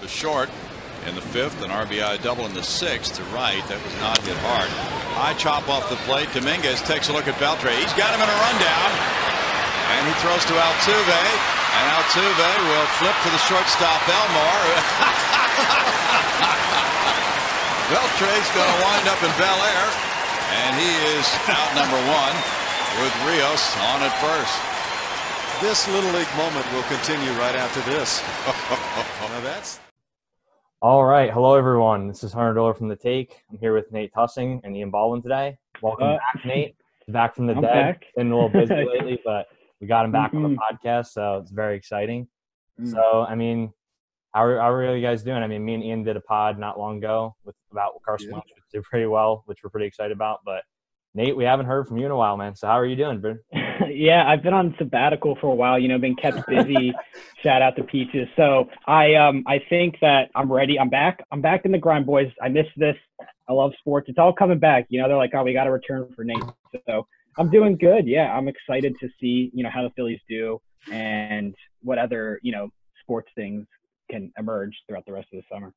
to short in the fifth, an RBI double in the sixth to right. That was not hit hard. High chop off the plate. Dominguez takes a look at Beltre. He's got him in a rundown. And he throws to Altuve. And Altuve will flip to the shortstop, Elmore. Beltre's going to wind up in Bel Air. And he is out number one with Rios on at first. This Little League moment will continue right after this. now that's all right. Hello, everyone. This is Hunter Diller from The Take. I'm here with Nate Tussing and Ian Baldwin today. Welcome uh, back, Nate. Back from the I'm dead. Back. Been a little busy lately, but we got him back mm-hmm. on the mm-hmm. podcast, so it's very exciting. Mm. So, I mean, how are, how are you guys doing? I mean, me and Ian did a pod not long ago with about Carson yeah. Wentz, which did pretty well, which we're pretty excited about. But Nate, we haven't heard from you in a while, man. So how are you doing, bro? yeah, I've been on sabbatical for a while. You know, been kept busy. Shout out to Peaches. So I um I think that I'm ready. I'm back. I'm back in the grind, boys. I missed this. I love sports. It's all coming back. You know, they're like, oh, we got to return for Nate. So I'm doing good. Yeah, I'm excited to see you know how the Phillies do and what other you know sports things can emerge throughout the rest of the summer.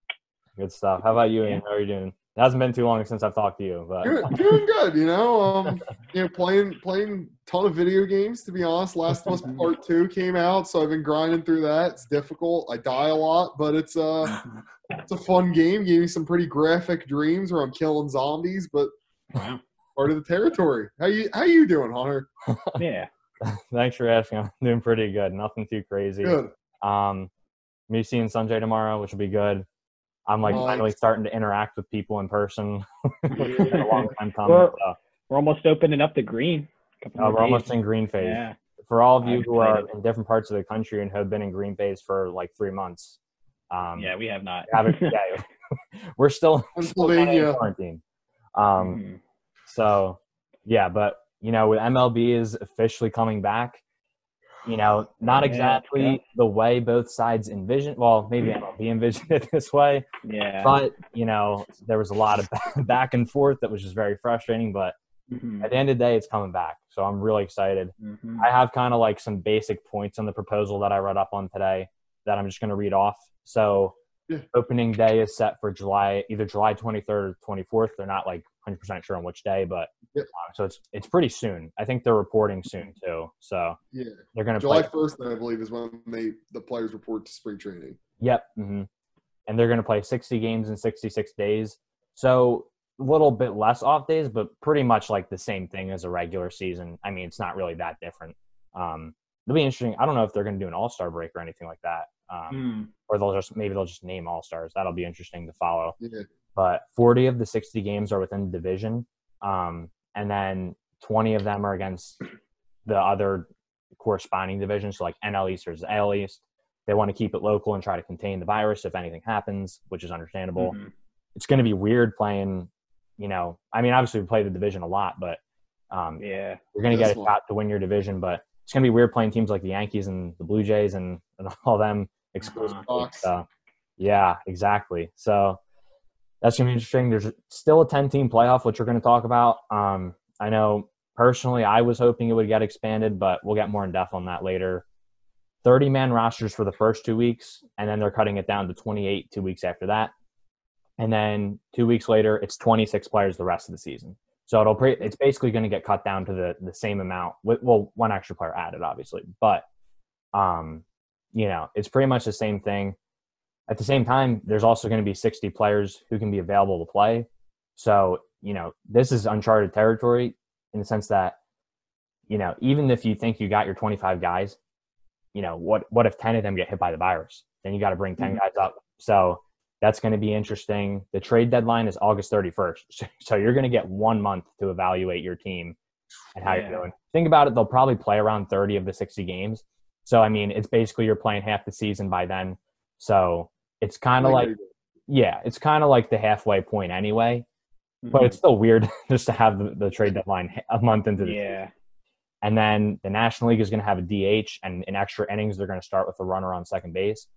Good stuff. How about you, Ian? How are you doing? It hasn't been too long since I've talked to you, but doing, doing good. You know, um, you know, playing playing ton of video games. To be honest, Last of Us Part Two came out, so I've been grinding through that. It's difficult. I die a lot, but it's uh it's a fun game. Gave me some pretty graphic dreams where I'm killing zombies, but wow. part of the territory. How you how you doing, Hunter? Yeah. Thanks for asking. I'm doing pretty good. Nothing too crazy. Good. Um, me seeing Sanjay tomorrow, which will be good. I'm like nice. finally starting to interact with people in person. a long time coming. We're, so. we're almost opening up the green. Uh, we're days. almost in green phase. Yeah. For all of you I'm who excited. are in different parts of the country and have been in green phase for like three months. Um, yeah, we have not. Haven't, yeah, we're still, still in quarantine. Um, mm-hmm. So, yeah, but you know, with MLB is officially coming back, you know, not exactly yeah, yeah. the way both sides envisioned. Well, maybe MLB envisioned it this way. Yeah. But, you know, there was a lot of back and forth that was just very frustrating. But mm-hmm. at the end of the day, it's coming back. So I'm really excited. Mm-hmm. I have kind of like some basic points on the proposal that I read up on today that I'm just going to read off. So yeah. opening day is set for July, either July 23rd or 24th. They're not like 100% sure on which day, but yep. uh, so it's it's pretty soon. I think they're reporting soon too. So yeah, they're going to July 1st, I believe, is when they the players report to spring training. Yep, mm-hmm. and they're going to play 60 games in 66 days. So a little bit less off days, but pretty much like the same thing as a regular season. I mean, it's not really that different. Um, it'll be interesting. I don't know if they're going to do an All Star break or anything like that, um, mm. or they'll just maybe they'll just name All Stars. That'll be interesting to follow. Yeah but 40 of the 60 games are within the division. Um, and then 20 of them are against the other corresponding divisions, so like NL East or AL East. They want to keep it local and try to contain the virus if anything happens, which is understandable. Mm-hmm. It's going to be weird playing, you know, I mean, obviously we play the division a lot, but um, yeah, you're going to get a shot to win your division, but it's going to be weird playing teams like the Yankees and the Blue Jays and, and all them exclusively. Uh-huh. So, yeah, exactly. So that's going to be interesting. There's still a 10 team playoff, which we're going to talk about. Um, I know personally, I was hoping it would get expanded, but we'll get more in depth on that later. 30 man rosters for the first two weeks, and then they're cutting it down to 28 two weeks after that. And then two weeks later, it's 26 players the rest of the season. So it'll pre- it's basically going to get cut down to the the same amount. With, well, one extra player added, obviously, but um, you know, it's pretty much the same thing. At the same time, there's also going to be 60 players who can be available to play. So, you know, this is uncharted territory in the sense that, you know, even if you think you got your 25 guys, you know, what what if 10 of them get hit by the virus? Then you got to bring 10 mm-hmm. guys up. So that's going to be interesting. The trade deadline is August 31st. So you're going to get one month to evaluate your team and how yeah. you're doing. Think about it, they'll probably play around 30 of the 60 games. So, I mean, it's basically you're playing half the season by then. So it's kind of like, yeah, it's kind of like the halfway point anyway. Mm-hmm. But it's still weird just to have the, the trade deadline a month into the yeah. Season. And then the National League is going to have a DH and in extra innings they're going to start with a runner on second base,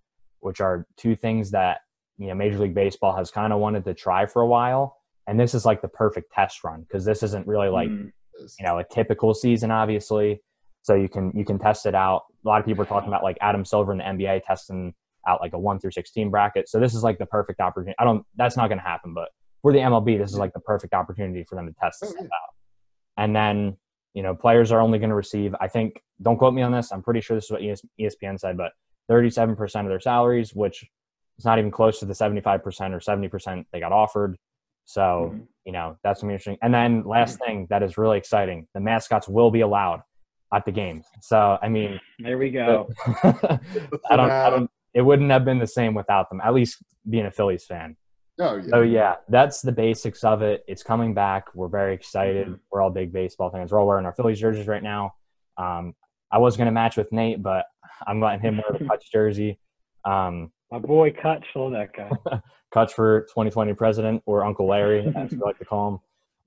which are two things that you know Major League Baseball has kind of wanted to try for a while. And this is like the perfect test run because this isn't really like mm. you know a typical season, obviously. So you can you can test it out. A lot of people are talking about like Adam Silver in the NBA testing out like a one through sixteen bracket. So this is like the perfect opportunity. I don't. That's not going to happen, but for the MLB, this is like the perfect opportunity for them to test this out. And then you know, players are only going to receive. I think. Don't quote me on this. I'm pretty sure this is what ESPN said, but 37% of their salaries, which is not even close to the 75% or 70% they got offered. So Mhm. you know that's gonna be interesting. And then last thing that is really exciting: the mascots will be allowed at the games. So I mean, There we go. I don't, I don't. It wouldn't have been the same without them. At least being a Phillies fan. Oh yeah. So yeah, that's the basics of it. It's coming back. We're very excited. Mhm. We're all big baseball fans. We're all wearing our Phillies jerseys right now. Um, I was gonna match with Nate, but I'm letting him wear the Cutch jersey. Um, My boy Cutch, love that guy. Cutch for 2020 president or Uncle Larry, as we like to call him.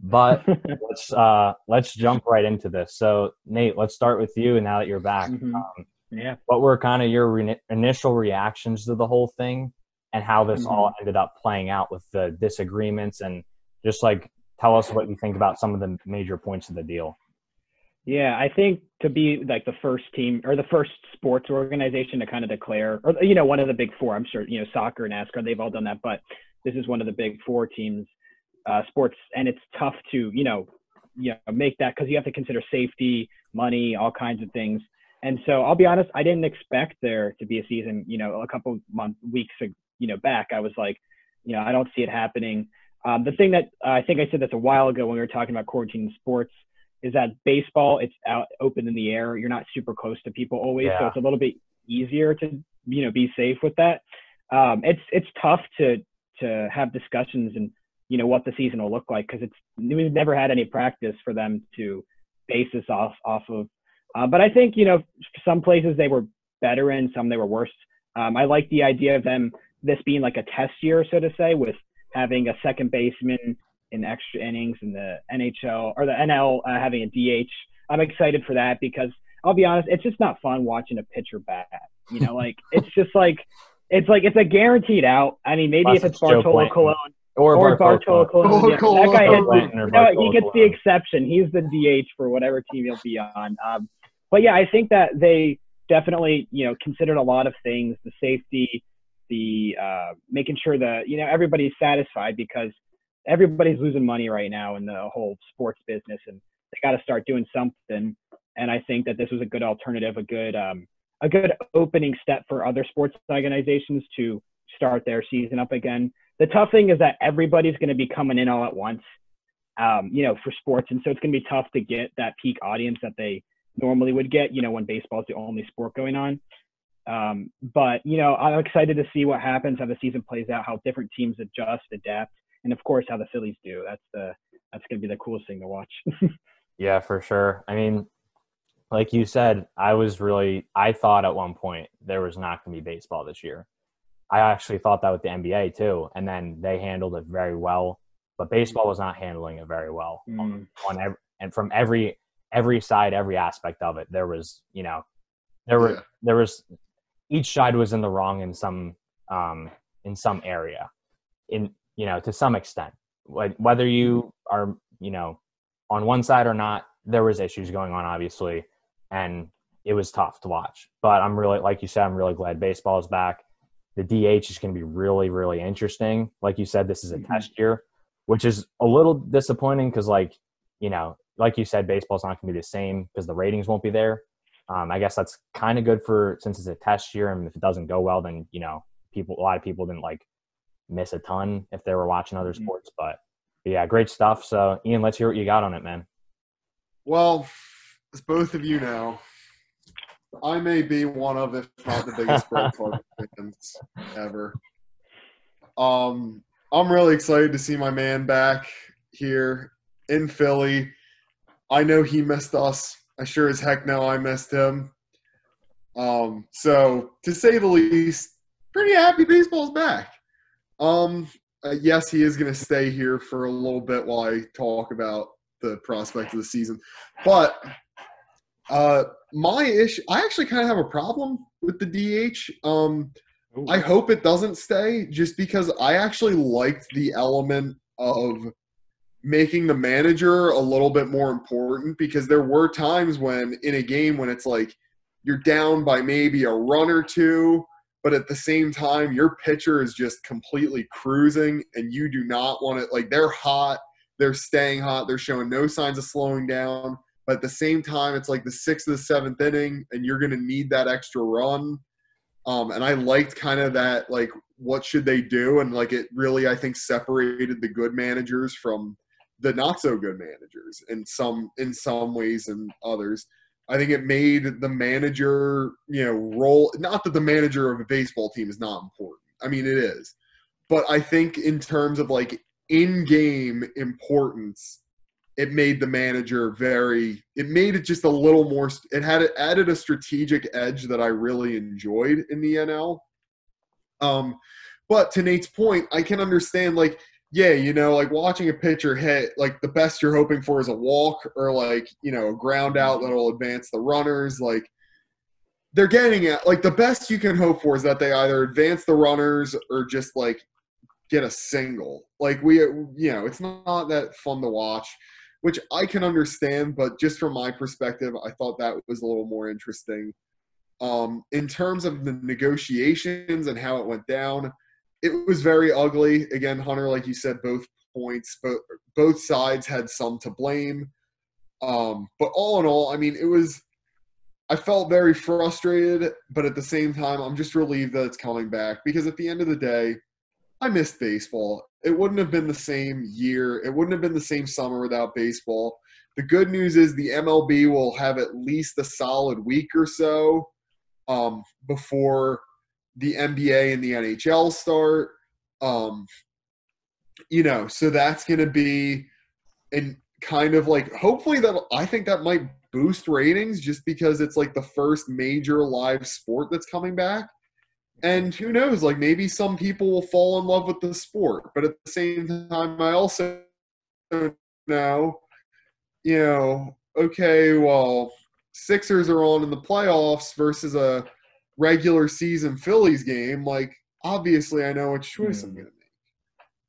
But let's uh, let's jump right into this. So Nate, let's start with you. And now that you're back, Mhm. um, yeah. what were kind of your re- initial reactions to the whole thing, and how this Mm-hmm. all ended up playing out with the disagreements, and just like tell us what you think about some of the major points of the deal. Yeah, I think to be like the first team or the first sports organization to kind of declare, or you know, one of the big four. I'm sure you know soccer, and NASCAR, they've all done that, but this is one of the big four teams, uh, sports, and it's tough to you know, you know, make that because you have to consider safety, money, all kinds of things. And so I'll be honest, I didn't expect there to be a season. You know, a couple months, weeks, you know, back, I was like, you know, I don't see it happening. Um, the thing that uh, I think I said this a while ago when we were talking about quarantine sports is that baseball it's out open in the air. You're not super close to people always, so it's a little bit easier to you know be safe with that. Um, it's it's tough to to have discussions and you know what the season will look like because it's we've never had any practice for them to base this off off of. Uh, but I think you know some places they were better in, some they were worse. Um, I like the idea of them this being like a test year, so to say, with having a second baseman in extra innings in the NHL or the NL uh, having a DH. I'm excited for that because I'll be honest, it's just not fun watching a pitcher bat. You know, like it's just like it's like it's a guaranteed out. I mean, maybe Unless if it's it's Bartolo Clayton. Colon Or, or Bartolo Bartolo Colon, yeah, that guy Joe hits. You know, he gets the exception. He's the DH for whatever team he'll be on. Um, but yeah, I think that they definitely you know considered a lot of things: the safety, the uh, making sure that you know everybody's satisfied because everybody's losing money right now in the whole sports business, and they got to start doing something. And I think that this was a good alternative, a good um, a good opening step for other sports organizations to start their season up again. The tough thing is that everybody's going to be coming in all at once, um, you know, for sports, and so it's going to be tough to get that peak audience that they normally would get, you know, when baseball is the only sport going on. Um, but you know, I'm excited to see what happens, how the season plays out, how different teams adjust, adapt, and of course how the Phillies do. That's the that's going to be the coolest thing to watch. Yeah, for sure. I mean, like you said, I was really I thought at one point there was not going to be baseball this year. I actually thought that with the NBA too, and then they handled it very well. But baseball was not handling it very well on, on every, and from every every side, every aspect of it. There was, you know, there were Yeah. there was each side was in the wrong in some um in some area, in you know to some extent. Whether you are you know on one side or not, there was issues going on obviously, and it was tough to watch. But I'm really like you said, I'm really glad baseball is back. The DH is going to be really really interesting. Like you said, this is a Mhm. test year, which is a little disappointing because like you know like you said, baseball's not going to be the same because the ratings won't be there. Um, I guess that's kind of good for since it's a test year, and if it doesn't go well, then you know people a lot of people didn't like miss a ton if they were watching other Mhm. sports. But, but yeah, great stuff. So Ian, let's hear what you got on it, man. Well, as both of you know, I may be one of, if not the biggest Bryce Harper fans ever. Um, I'm really excited to see my man back here in Philly. I know he missed us. I sure as heck know I missed him. Um, so to say the least, pretty happy baseball's back. Um, uh, yes, he is going to stay here for a little bit while I talk about the prospect of the season. But uh, my issue, I actually kind of have a problem with the DH. Um, I hope it doesn't stay just because I actually liked the element of making the manager a little bit more important because there were times when in a game when it's like you're down by maybe a run or two but at the same time, your pitcher is just completely cruising, and you do not want it. Like they're hot, they're staying hot, they're showing no signs of slowing down. But at the same time, it's like the sixth or the seventh inning, and you're going to need that extra run. Um, and I liked kind of that, like, what should they do? And like, it really, I think, separated the good managers from the not so good managers in some in some ways and others. I think it made the manager, you know, role. Not that the manager of a baseball team is not important. I mean, it is, but I think in terms of like in-game importance, it made the manager very. It made it just a little more. It had it added a strategic edge that I really enjoyed in the NL. Um, but to Nate's point, I can understand like yeah, you know, like watching a pitcher hit, like the best you're hoping for is a walk or like, you know, a ground out that'll advance the runners. Like they're getting it. like the best you can hope for is that they either advance the runners or just like get a single. Like we, you know, it's not that fun to watch, which I can understand, but just from my perspective, I thought that was a little more interesting. Um, in terms of the negotiations and how it went down, it was very ugly. Again, Hunter, like you said, both points, both both sides had some to blame. Um, but all in all, I mean, it was. I felt very frustrated, but at the same time, I'm just relieved that it's coming back because at the end of the day, I missed baseball. It wouldn't have been the same year. It wouldn't have been the same summer without baseball. The good news is the MLB will have at least a solid week or so um, before the NBA and the NHL start. Um, you know, so that's going to be and kind of like hopefully that I think that might boost ratings just because it's like the first major live sport that's coming back. And who knows, like maybe some people will fall in love with the sport, but at the same time, I also know, you know, okay, well, Sixers are on in the playoffs versus a regular season Phillies game, like obviously I know which choice mm. I'm hmm. going to make.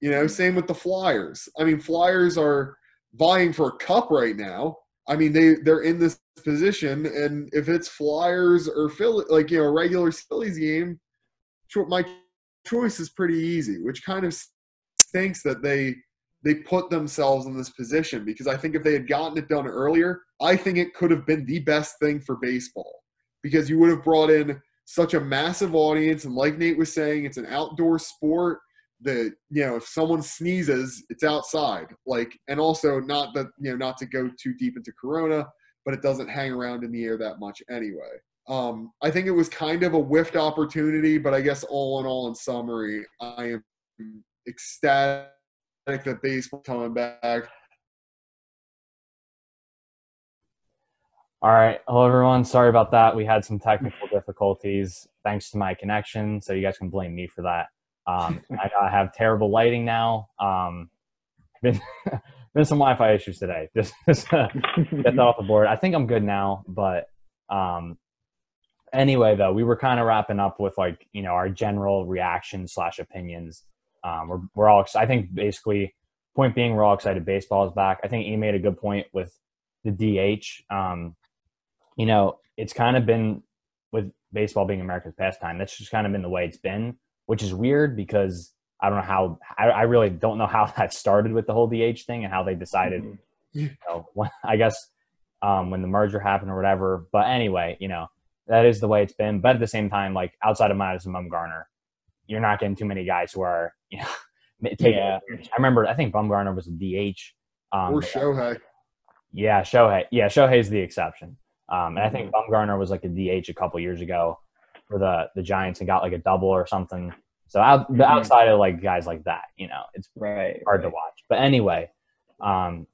You know, same with the Flyers. I mean, Flyers are vying for a cup right now. I mean, they they're in this position, and if it's Flyers or Philly, like you know, regular Phillies game, my choice is pretty easy. Which kind of stinks that they they put themselves in this position because I think if they had gotten it done earlier, I think it could have been the best thing for baseball because you would have brought in such a massive audience, and like Nate was saying, it's an outdoor sport. That you know, if someone sneezes, it's outside. Like, and also not that you know, not to go too deep into Corona, but it doesn't hang around in the air that much anyway. Um, I think it was kind of a whiffed opportunity, but I guess all in all, in summary, I am ecstatic that baseball coming back. All right. Hello, everyone. Sorry about that. We had some technical difficulties thanks to my connection, so you guys can blame me for that. Um, I, I, have terrible lighting now. Um, been been some Wi-Fi issues today. Just, just uh, get that off the board. I think I'm good now, but um, anyway, though, we were kind of wrapping up with like you know our general reaction slash opinions. Um, we're we're all. I think basically, point being, we're all excited. Baseball is back. I think he made a good point with the DH. Um, you know, it's kind of been with baseball being America's pastime. That's just kind of been the way it's been, which is weird because I don't know how. I, I really don't know how that started with the whole DH thing and how they decided. Mm-hmm. You know, I guess um, when the merger happened or whatever. But anyway, you know, that is the way it's been. But at the same time, like outside of Madison Bumgarner, you're not getting too many guys who are, you know, taking. Yeah. I remember, I think Bumgarner was a DH. Um, or Shohei. Yeah, Shohei. Yeah, Shohei's the exception. Um, and I think mm-hmm. Bumgarner was like a DH a couple years ago for the the Giants and got like a double or something. So out, the mm-hmm. outside of like guys like that, you know, it's right, hard right. to watch. But anyway, um,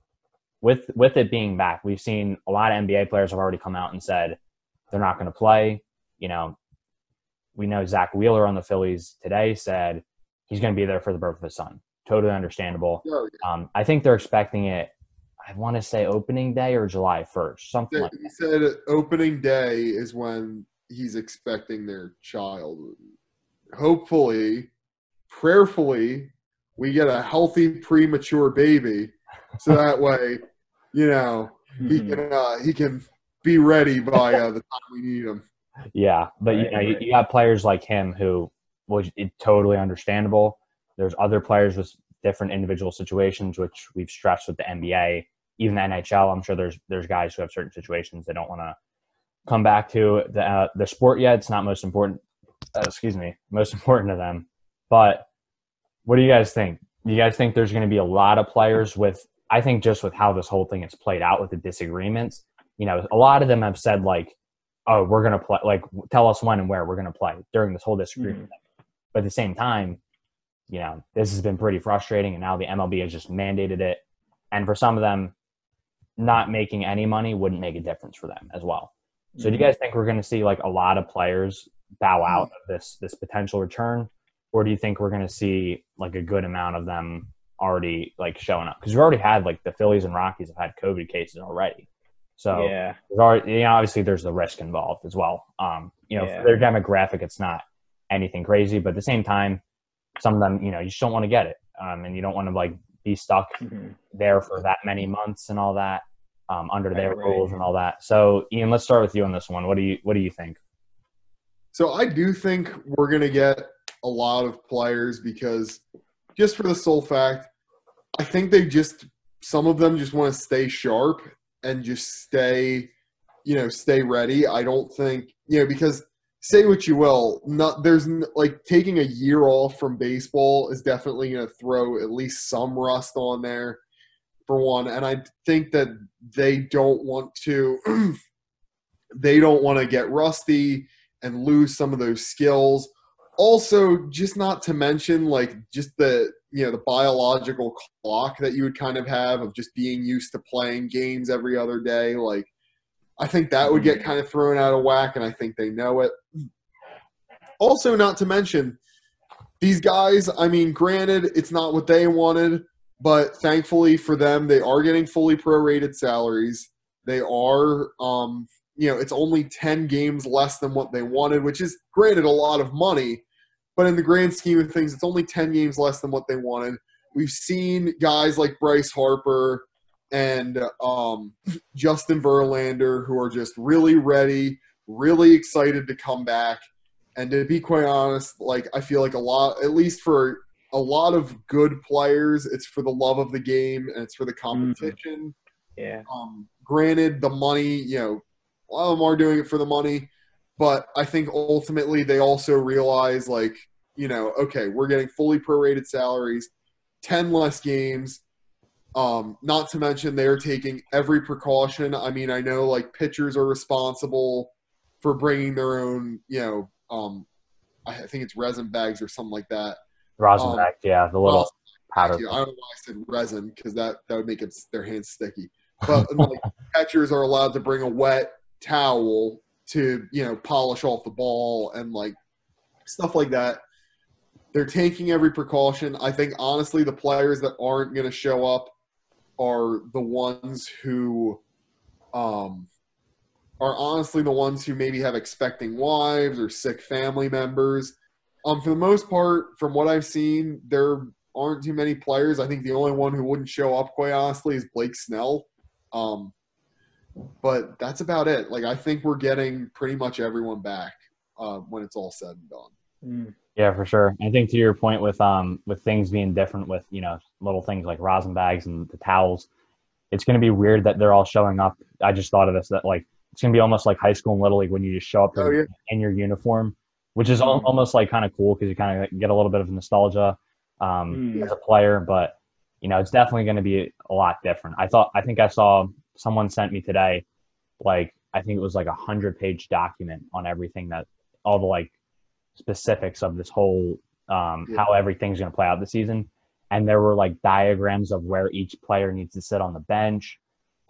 with with it being back, we've seen a lot of NBA players have already come out and said they're not going to play. You know, we know Zack Wheeler on the Phillies today said he's going to be there for the birth of his son. Totally understandable. Oh, um, I think they're expecting it I want to say opening day or July 1st, something he like that. He said opening day is when he's expecting their child. Hopefully, prayerfully, we get a healthy premature baby, so that way, you know, he mm-hmm. can uh, he can be ready by uh, the time we need him. yeah, but you know, you, right. you got players like him who was totally understandable. There's other players with different individual situations, which we've stressed with the NBA, even the NHL. I'm sure there's there's guys who have certain situations they don't want to come back to the uh, the sport yet. It's not most important. Uh, excuse me, most important to them. But what do you guys think? Do you guys think there's going to be a lot of players with? I think just with how this whole thing is played out with the disagreements, you know, a lot of them have said like, "Oh, we're going to play. Like, tell us when and where we're going to play during this whole disagreement." But at the same time, you know, this has been pretty frustrating, and now the MLB has just mandated it. And for some of them, not making any money wouldn't make a difference for them as well. So, do you guys think we're going to see like a lot of players bow out of this this potential return, or do you think we're going to see like a good amount of them already like showing up? Because we've already had like the Phillies and Rockies have had COVID cases already. So yeah, there's already, you know, obviously there's the risk involved as well. Um, you know, Yeah. for their demographic, it's not anything crazy, but at the same time, some of them, you know, you just don't want to get it, um, and you don't want to like be stuck Mhm. there for that many months and all that um, under their Right, right. rules and all that. So, Ian, let's start with you on this one. What do you What do you think? So I do think we're going to get a lot of players because just for the sole fact, I think they just some of them just want to stay sharp and just stay, you know, stay ready. I don't think you know because say what you will, not there's like taking a year off from baseball is definitely going to throw at least some rust on there for one, and I think that they don't want to. they don't want to get rusty and lose some of those skills. Also, just not to mention like just the you know the biological clock that you would kind of have of just being used to playing games every other day. Like I think that would get kind of thrown out of whack, and I think they know it. Also, not to mention these guys. I mean, granted, it's not what they wanted, but thankfully for them, they are getting fully prorated salaries. They are um, you know, it's only 10 games less than what they wanted, which is granted a lot of money, but in the grand scheme of things, it's only 10 games less than what they wanted. We've seen guys like Bryce Harper and um, Justin Verlander who are just really ready, really excited to come back. And to be quite honest, like I feel like a lot, at least for a lot of good players, it's for the love of the game and it's for the competition. yeah, Um, granted, the money, you know, a lot of them are doing it for the money, but I think ultimately they also realize, like, you know, okay, we're getting fully prorated salaries, 10 less games. Um, not to mention they're taking every precaution. I mean, I know like pitchers are responsible for bringing their own, you know, um, I think it's resin bags or something like that. rosin bag, yeah, the little powder. I don't know why I said resin because that that would make it, their hands sticky. But like catchers are allowed to bring a wet towel to you know polish off the ball and like stuff like that. They're taking every precaution. I think honestly, the players that aren't going to show up are the ones who um, are honestly the ones who maybe have expecting wives or sick family members. Um, for the most part, from what I've seen, there aren't too many players. I think the only one who wouldn't show up, quite honestly, is Blake Snell. Um, but that's about it. Like I think we're getting pretty much everyone back uh, when it's all said and done. Mm. Yeah, for sure. I think to your point with um with things being different with you know little things like rosin bags and the towels, it's going to be weird that they're all showing up. I just thought of this that like it's going to be almost like high school and little league when you just show up Oh, yeah. in your uniform, which is al- almost like kind of cool because you kind of get a little bit of nostalgia um, Mm. as a player. But you know, it's definitely going to be a lot different. I thought I think I saw someone sent me today, like I think it was like a hundred page document on everything that all the like specifics of this whole um, Yeah. how everything's going to play out this season. And there were like diagrams of where each player needs to sit on the bench.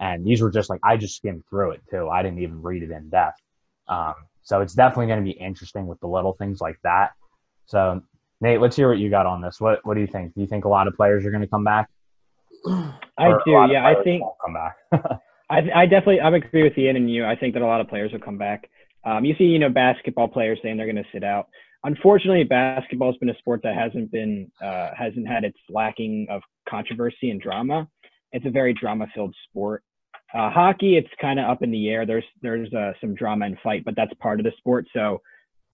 And these were just like, I just skimmed through it too. I didn't even read it in depth. Um, so it's definitely going to be interesting with the little things like that. So, Nate, let's hear what you got on this. What What do you think? Do you think a lot of players are going to come back? I Or do. Yeah, I think come back. I, I definitely I agree with Ian and you. I think that a lot of players will come back. Um, you see, you know, basketball players saying they're going to sit out. Unfortunately, basketball has been a sport that hasn't been uh, hasn't had its lacking of controversy and drama. It's a very drama-filled sport. Uh, hockey, it's kind of up in the air. There's there's uh, some drama and fight, but that's part of the sport. So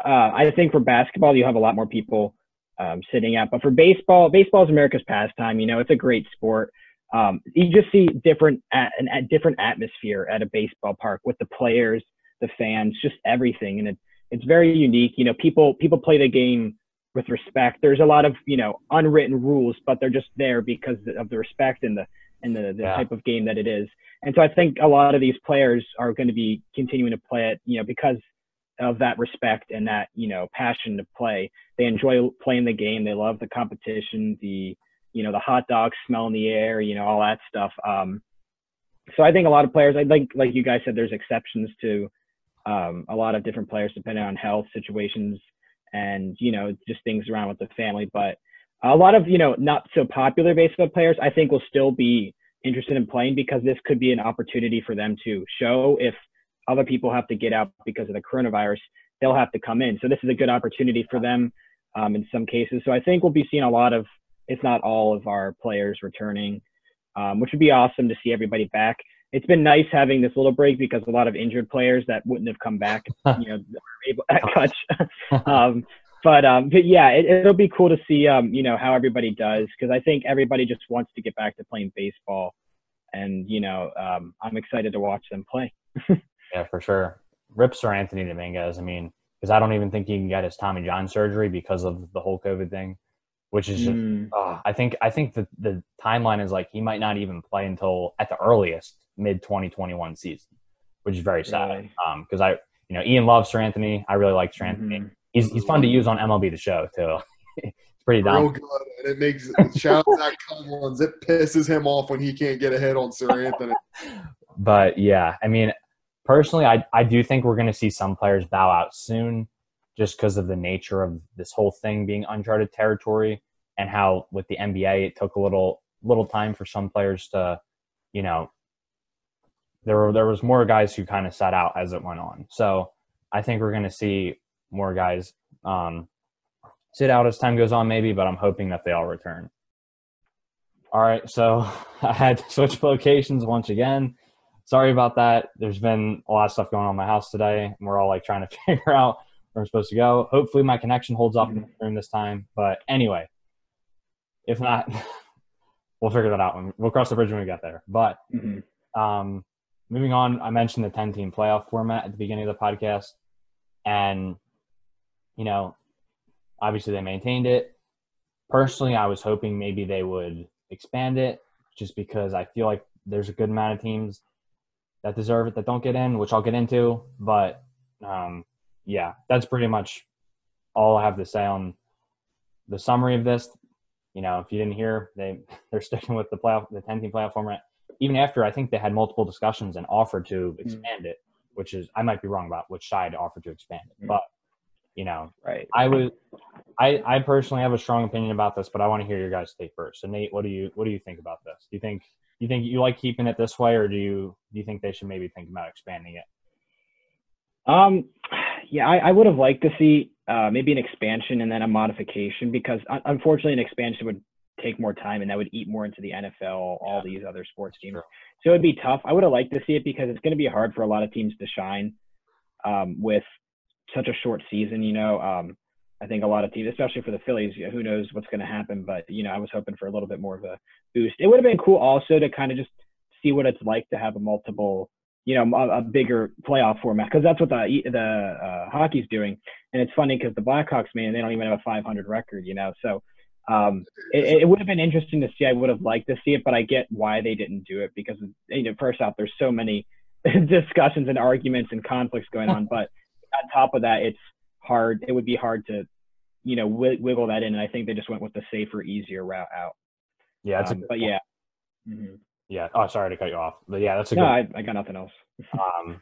uh, I think for basketball, you have a lot more people um, sitting out. But for baseball, baseball is America's pastime. You know, it's a great sport. Um, you just see different at, an, a different atmosphere at a baseball park with the players, the fans, just everything, and it, it's very unique. You know, people people play the game with respect. There's a lot of you know unwritten rules, but they're just there because of the respect and the and the, the yeah. type of game that it is. And so I think a lot of these players are going to be continuing to play it, you know, because of that respect and that you know passion to play. They enjoy playing the game. They love the competition, the you know the hot dog smell in the air, you know all that stuff. Um, so I think a lot of players, I think like you guys said, there's exceptions to um, a lot of different players depending on health situations and you know just things around with the family. But a lot of you know not so popular baseball players, I think, will still be interested in playing because this could be an opportunity for them to show if other people have to get out because of the coronavirus, they'll have to come in. So this is a good opportunity for them um, in some cases. So I think we'll be seeing a lot of, if not all of our players returning, um, which would be awesome to see everybody back. It's been nice having this little break because a lot of injured players that wouldn't have come back, you know, able at touch. um, but um, but yeah, it, will be cool to see um, you know how everybody does because I think everybody just wants to get back to playing baseball, and you know um, I'm excited to watch them play. Yeah, for sure. Rip Anthony Dominguez. I mean, because I don't even think he can get his Tommy John surgery because of the whole COVID thing, which is just. Mm. Uh, I think I think the the timeline is like he might not even play until at the earliest mid 2021 season, which is very sad. Really? Um, because I you know Ian loves Seranthony. I really like Seranthony. Mm-hmm. He's he's fun to use on MLB the Show too. it's pretty dumb. Real good, and it makes shout out Zach Collins. It pisses him off when he can't get a hit on Seranthony. but yeah, I mean, personally, I, I do think we're going to see some players bow out soon just because of the nature of this whole thing being uncharted territory and how with the NBA it took a little little time for some players to, you know, there were there was more guys who kind of sat out as it went on. So I think we're going to see more guys um, sit out as time goes on, maybe, but I'm hoping that they all return. All right, so I had to switch locations once again sorry about that. There's been a lot of stuff going on in my house today, and we're all like trying to figure out where I'm supposed to go. Hopefully, my connection holds up mm-hmm. during this time. But anyway, if not, we'll figure that out. When, we'll cross the bridge when we get there. But mm-hmm. um, moving on, I mentioned the 10 team playoff format at the beginning of the podcast. And, you know, obviously they maintained it. Personally, I was hoping maybe they would expand it just because I feel like there's a good amount of teams that deserve it that don't get in, which I'll get into. But um, yeah, that's pretty much all I have to say on the summary of this. You know, if you didn't hear, they they're sticking with the playoff, the ten team playoff format. Even after I think they had multiple discussions and offered to hmm. expand mm. it, which is I might be wrong about which side offered to expand it, mm. but you know, right? I was, I I personally have a strong opinion about this, but I want to hear your guys' take first. So Nate, what do you what do you think about this? Do you think you think you like keeping it this way, or do you do you think they should maybe think about expanding it? Um, yeah, I, I would have liked to see uh, maybe an expansion and then a modification because unfortunately an expansion would take more time and that would eat more into the NFL, all these other sports teams. Sure. So it'd be tough. I would have liked to see it because it's going to be hard for a lot of teams to shine um, with such a short season. You know, um, I think a lot of teams, especially for the Phillies, who knows what's going to happen. But you know, I was hoping for a little bit more of a boost. It would have been cool also to kind of just see what it's like to have a multiple, you know, a, a bigger playoff format because that's what the the uh, hockey's doing. And it's funny because the Blackhawks, man, they don't even have a 500 record, you know. So um, it, it would have been interesting to see. I would have liked to see it, but I get why they didn't do it because you know, first off, there's so many discussions and arguments and conflicts going on, but on top of that, it's hard. It would be hard to, you know, wiggle that in. And I think they just went with the safer, easier route out. Yeah, that's um, but point. yeah. Mm-hmm. Yeah. Oh, sorry to cut you off, but yeah, that's a no. good. I, I got nothing else. um,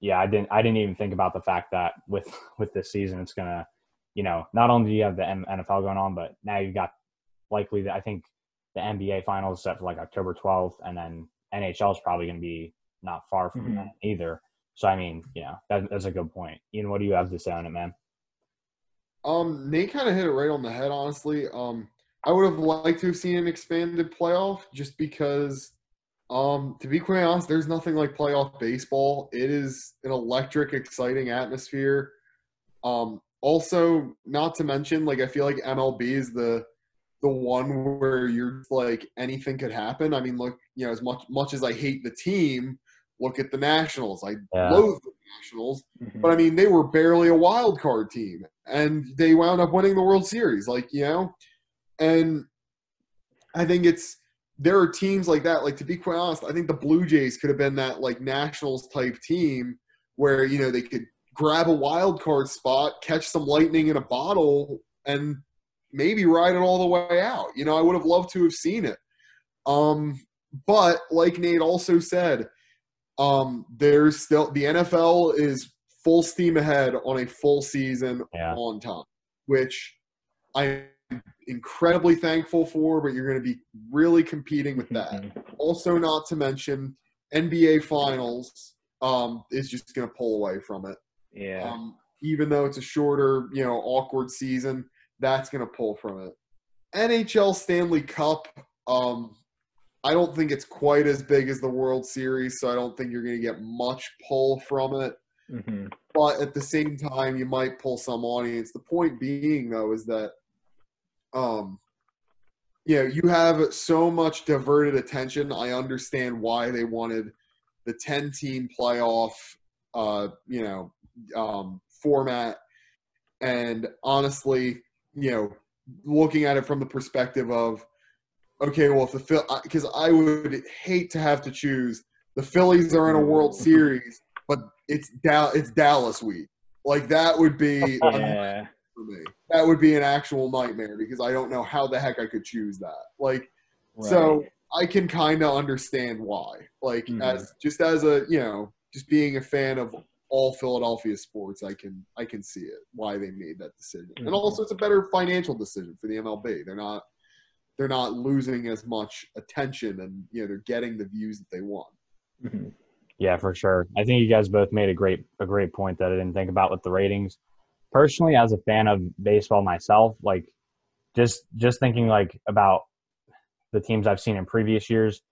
yeah, I didn't. I didn't even think about the fact that with with this season, it's gonna, you know, not only do you have the NFL going on, but now you've got likely the, I think the NBA finals set for like October 12th, and then NHL is probably going to be not far from mm-hmm. that either. So I mean, yeah, that, that's a good point. Ian, what do you have to say on it, man? Um, Nate kind of hit it right on the head, honestly. Um, I would have liked to have seen an expanded playoff just because Um, to be quite honest, there's nothing like playoff baseball. It is an electric, exciting atmosphere. Um, also, not to mention, like I feel like MLB is the the one where you're like anything could happen. I mean, look, you know, as much much as I hate the team, look at the Nationals. I Yeah. loathe the Nationals, Mhm. but I mean, they were barely a wild card team, and they wound up winning the World Series. Like you know, and I think it's there are teams like that. Like to be quite honest, I think the Blue Jays could have been that like Nationals type team where you know they could grab a wild card spot, catch some lightning in a bottle, and maybe ride it all the way out. You know, I would have loved to have seen it. Um, but like Nate also said, um, there's still the NFL is full steam ahead on a full season Yeah. on time, which I'm incredibly thankful for. But you're going to be really competing with that. Mhm. Also, not to mention NBA Finals um, is just going to pull away from it. Yeah. Um, even though it's a shorter, you know, awkward season, that's going to pull from it. NHL Stanley Cup, um, I don't think it's quite as big as the World Series, so I don't think you're going to get much pull from it. hmm But at the same time, you might pull some audience. The point being, though, is that, um, you know, you have so much diverted attention. I understand why they wanted the 10 team playoff, uh, you know, um, format. And honestly, you know, looking at it from the perspective of, okay, well, if the Phil, because I would hate to have to choose the Phillies are in a World Series, but it's Dal- it's Dallas week. Like that would be Yeah. for me. That would be an actual nightmare because I don't know how the heck I could choose that. Like, so I can kind of understand why. Like, Mhm. as just as a you know, just being a fan of all Philadelphia sports, I can I can see it why they made that decision. And Mhm. also, it's a better financial decision for the MLB. They're not they're not losing as much attention, and you know they're getting the views that they want. Mhm. Yeah, for sure. I think you guys both made a great a great point that I didn't think about with the ratings. Personally, as a fan of baseball myself, like just just thinking like about the teams I've seen in previous years,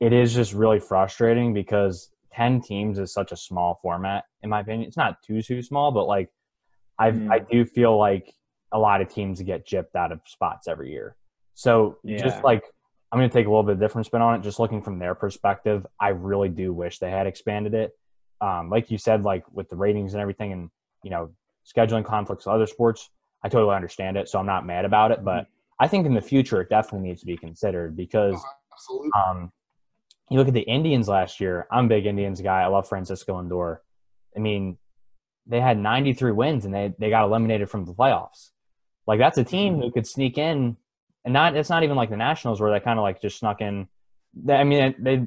it is just really frustrating because 10 teams is such a small format in my opinion. It's not too too small, but like I Mm. I do feel like a lot of teams get gypped out of spots every year. So Yeah. just like I'm going to take a little bit different spin on it. Just looking from their perspective, I really do wish they had expanded it. Um, like you said, like with the ratings and everything, and you know, scheduling conflicts with other sports, I totally understand it. So I'm not mad about it. But I think in the future, it definitely needs to be considered because Absolutely. um, you look at the Indians last year. I'm a big Indians guy. I love Francisco Lindor. I mean, they had 93 wins and they they got eliminated from the playoffs. Like that's a mm-hmm. team who could sneak in, and not it's not even like the Nationals where they kind of like just snuck in. They, I mean, they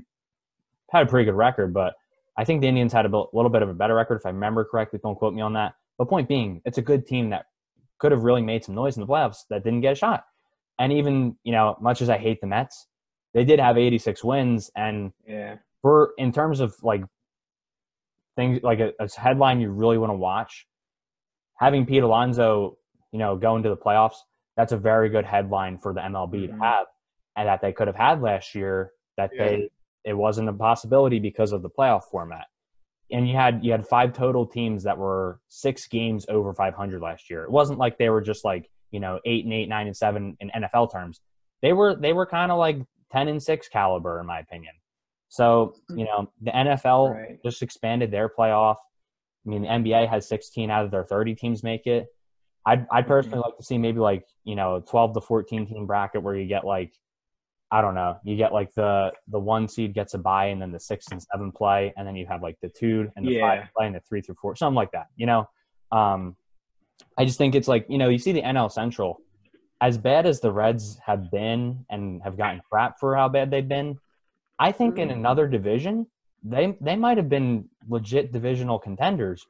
had a pretty good record, but I think the Indians had a little bit of a better record if I remember correctly. Don't quote me on that. But point being, it's a good team that could have really made some noise in the playoffs that didn't get a shot. And even you know, much as I hate the Mets, they did have 86 wins, and Yeah. for in terms of like things like a, a headline you really want to watch, having Pete Alonso, you know, go into the playoffs, that's a very good headline for the MLB Mhm. to have, and that they could have had last year. That Yeah. they it wasn't a possibility because of the playoff format. And you had you had five total teams that were six games over 500 last year. It wasn't like they were just like you know eight and eight, nine and seven in NFL terms. They were they were kind of like 10 and six caliber in my opinion. So you know the NFL Right. just expanded their playoff. I mean the NBA has 16 out of their 30 teams make it. I'd I'd personally like to see maybe like you know 12 to 14 team bracket where you get like I don't know you get like the the one seed gets a bye and then the six and seven play and then you have like the two and the Yeah. five play and the three through four something like that. You know, um, I just think it's like you know you see the NL Central as bad as the Reds have been and have gotten crap for how bad they've been. I think in another division they they might have been legit divisional contenders.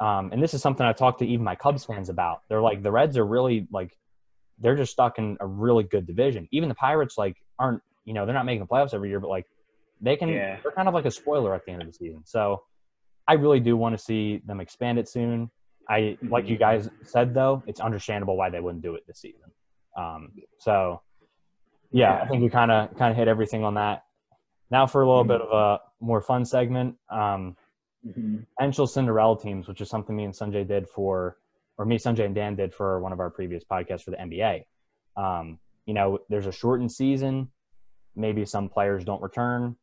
Um, and this is something I talked to even my Cubs fans about. They're like the Reds are really like they're just stuck in a really good division. Even the Pirates like aren't you know they're not making the playoffs every year, but like they can Yeah. they're kind of like a spoiler at the end of the season. So I really do want to see them expand it soon. I like you guys said though, it's understandable why they wouldn't do it this season. Um, so yeah, I think we kind of kind of hit everything on that. now for a little bit of a more fun segment. Um, Mhm. potential Cinderella teams, which is something me and Sanjay did for, or me, Sanjay, and Dan did for one of our previous podcasts for the NBA. Um, you know, there's a shortened season. Maybe some players don't return.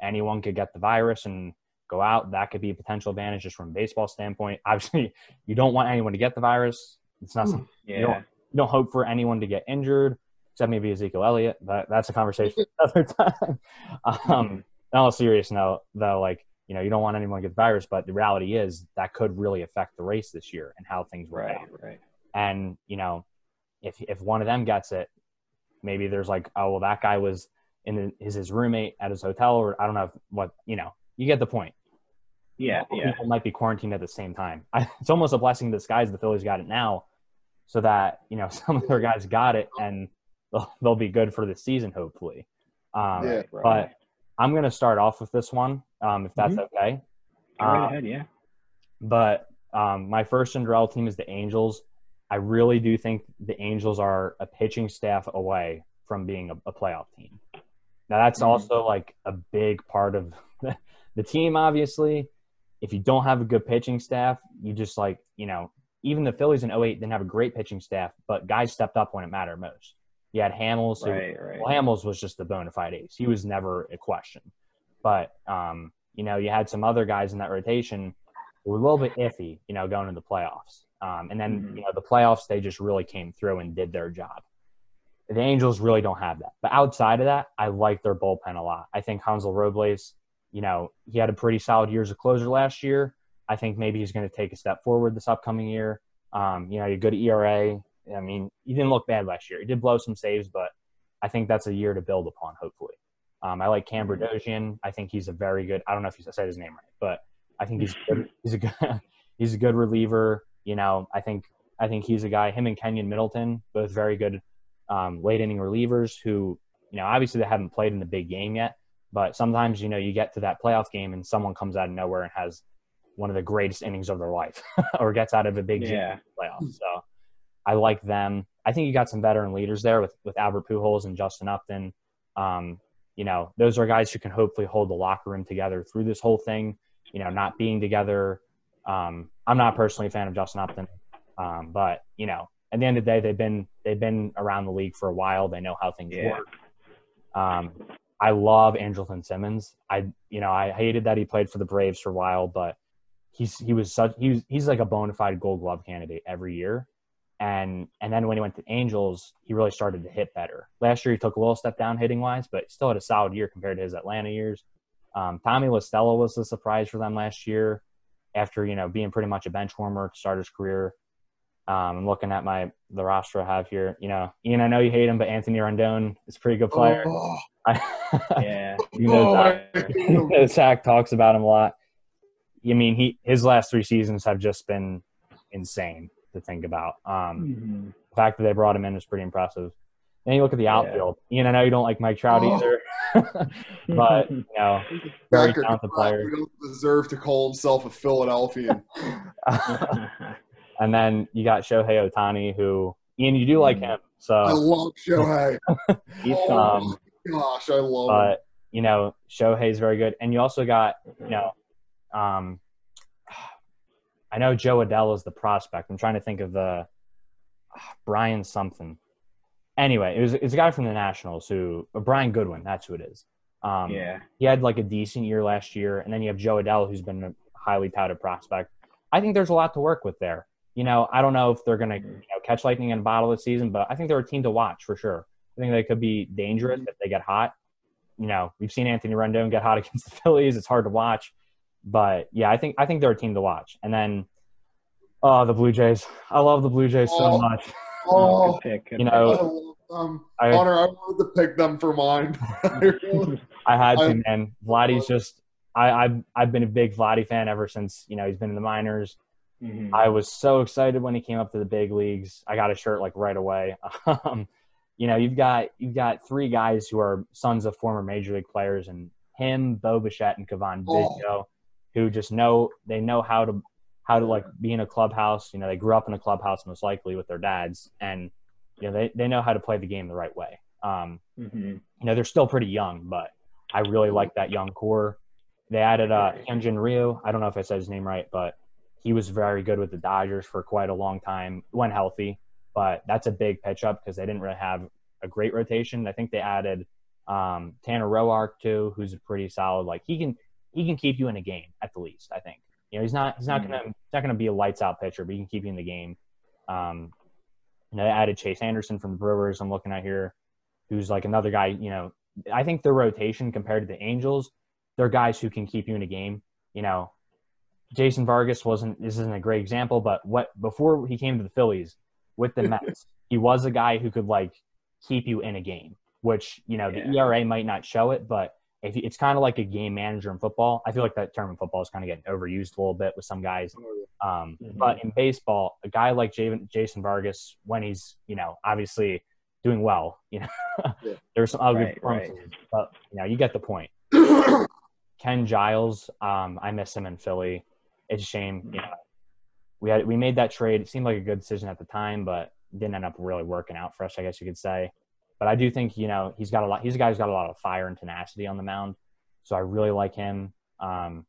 Anyone could get the virus and go out. That could be a potential advantage just from a baseball standpoint. Obviously, you don't want anyone to get the virus. It's not something Yeah. you don't hope for anyone to get injured, except maybe Ezekiel Elliott. But that's a conversation another time. Um, in all serious note, though, like you know, you don't want anyone to get the virus, but the reality is that could really affect the race this year and how things work Right. out. Right. And you know, if if one of them gets it, maybe there's like, oh well, that guy was in the, is his roommate at his hotel, or I don't know if, what you know. You get the point. Yeah. Yeah. People might be quarantined at the same time. I, it's almost a blessing in disguise. The Phillies got it now, so that you know some of their guys got it and they'll, they'll be good for the season, hopefully. Um, Yeah. Right. But I'm going to start off with this one, um, if that's Mhm. okay. Go right ahead. Yeah. but um, my first Cinderella team is the Angels. I really do think the Angels are a pitching staff away from being a, a playoff team. Now that's Mhm. also like a big part of the, the team. Obviously, if you don't have a good pitching staff, you just like you know even the Phillies in 08 didn't have a great pitching staff, but guys stepped up when it mattered most. You had Hamels, who Right. Right. well, Hamels was just a bona fide ace. He was never a question. But um, you know, you had some other guys in that rotation who were a little bit iffy, you know, going into the playoffs. Um, and then Mhm. you know the playoffs, they just really came through and did their job. The Angels really don't have that. But outside of that, I like their bullpen a lot. I think Hansel Robles, you know, he had a pretty solid year as a closer last year. I think maybe he's going to take a step forward this upcoming year. Um, you know, a good ERA. I mean, he didn't look bad last year. He did blow some saves, but I think that's a year to build upon, hopefully. Um, I like Cam Bedrosian. I think he's a very good. I don't know if you said his name right, but I think he's good, he's a good he's a good reliever. You know, I think I think he's a guy. Him and Keynan Middleton, both very good um, late inning relievers. Who you know, obviously they haven't played in the big game yet, but sometimes you know you get to that playoff game and someone comes out of nowhere and has one of the greatest innings of their life, or gets out of a big Yeah. playoffs. So I like them. I think you got some veteran leaders there with with Albert Pujols and Justin Upton. Um, you know, those are guys who can hopefully hold the locker room together through this whole thing. You know, not being together. Um, I'm not personally a fan of Justin Upton, um, but you know, at the end of the day, they've been they've been around the league for a while. They know how things Yeah. work. Um, I love Andrelton Simmons. I you know I hated that he played for the Braves for a while, but he's he was such he was, he's like a bona fide Gold Glove candidate every year. And and then when he went to Angels, he really started to hit better. Last year he took a little step down hitting wise, but still had a solid year compared to his Atlanta years. Um, Tommy La Stella was a surprise for them last year, after you know being pretty much a bench warmer to start his career. Um, I'm looking at my the roster I have here. You know, Ian, I know you hate him, but Anthony Rendon is a pretty good player. Oh, Yeah. you know, oh, Zach, I hate him. you know, Zach talks about him a lot. I mean, he his last three seasons have just been insane to think about. Um, Mhm. the fact that they brought him in is pretty impressive. Then you look at the Yeah. outfield. Ian, I know you don't like Mike Trout Oh. either, but you know, very Becker talented player. He doesn't deserve to call himself a Philadelphian. and then you got Shohei Ohtani, who Ian, you do like him, so I so love Shohei. He's Oh, something. um, Gosh, I love him. but you know, Shohei's very good, and you also got you know, um, I know Jo Adell is the prospect. I'm trying to think of the Brian something. Anyway, it was it's a guy from the Nationals who or Brian Goodwin. That's who it is. Um, yeah. he had like a decent year last year, and then you have Jo Adell, who's been a highly touted prospect. I think there's a lot to work with there. You know, I don't know if they're going to you know, catch lightning in a bottle this season, but I think they're a team to watch for sure. I think they could be dangerous if they get hot. You know, we've seen Anthony Rendon get hot against the Phillies. It's hard to watch, but yeah, I think I think they're a team to watch. And then, oh, the Blue Jays. I love the Blue Jays so Oh. much. oh, Good pick. Good you know, I love them. I, Honor, I wanted to pick them for mine. I had to, I- man. Vladdy's just. I, I've I've been a big Vladdy fan ever since you know he's been in the minors. Mhm. I was so excited when he came up to the big leagues. I got a shirt like right away. Um, you know, you've got you've got three guys who are sons of former major league players, and him, Bo Bichette, and Cavan Oh. Who just know they know how to how to like be in a clubhouse. You know, they grew up in a clubhouse most likely with their dads, and you know they they know how to play the game the right way. Um, Mhm. you know, they're still pretty young, but I really like that young core. They added uh, Hyunjin Ryu. I don't know if I said his name right, but he was very good with the Dodgers for quite a long time when healthy. But that's a big pitch up because they didn't really have a great rotation. I think they added um, Tanner Roark too, who's a pretty solid. Like he can he can keep you in a game at the least. I think you know he's not he's not mm-hmm. gonna he's not gonna be a lights out pitcher, but he can keep you in the game. Um, and I added Chase Anderson from the Brewers. I'm looking at here, who's like another guy. You know, I think the rotation compared to the Angels, they're guys who can keep you in a game. You know, Jason Vargas wasn't. This isn't a great example, but what before he came to the Phillies with the Mets, he was a guy who could like keep you in a game. Which you know yeah. the ERA might not show it, but if it's kind of like a game manager in football. I feel like that term in football is kind of getting overused a little bit with some guys. Oh, um, mm-hmm. But in baseball, a guy like Jason Vargas, when he's you know obviously doing well, you know, yeah. there's some other right, right. but you know you get the point. Ken Giles, um, I miss him in Philly. It's a shame, you know. We had we made that trade. It seemed like a good decision at the time, but didn't end up really working out for us. I guess you could say. But I do think you know he's got a lot. He's a guy who's got a lot of fire and tenacity on the mound. So I really like him. Um,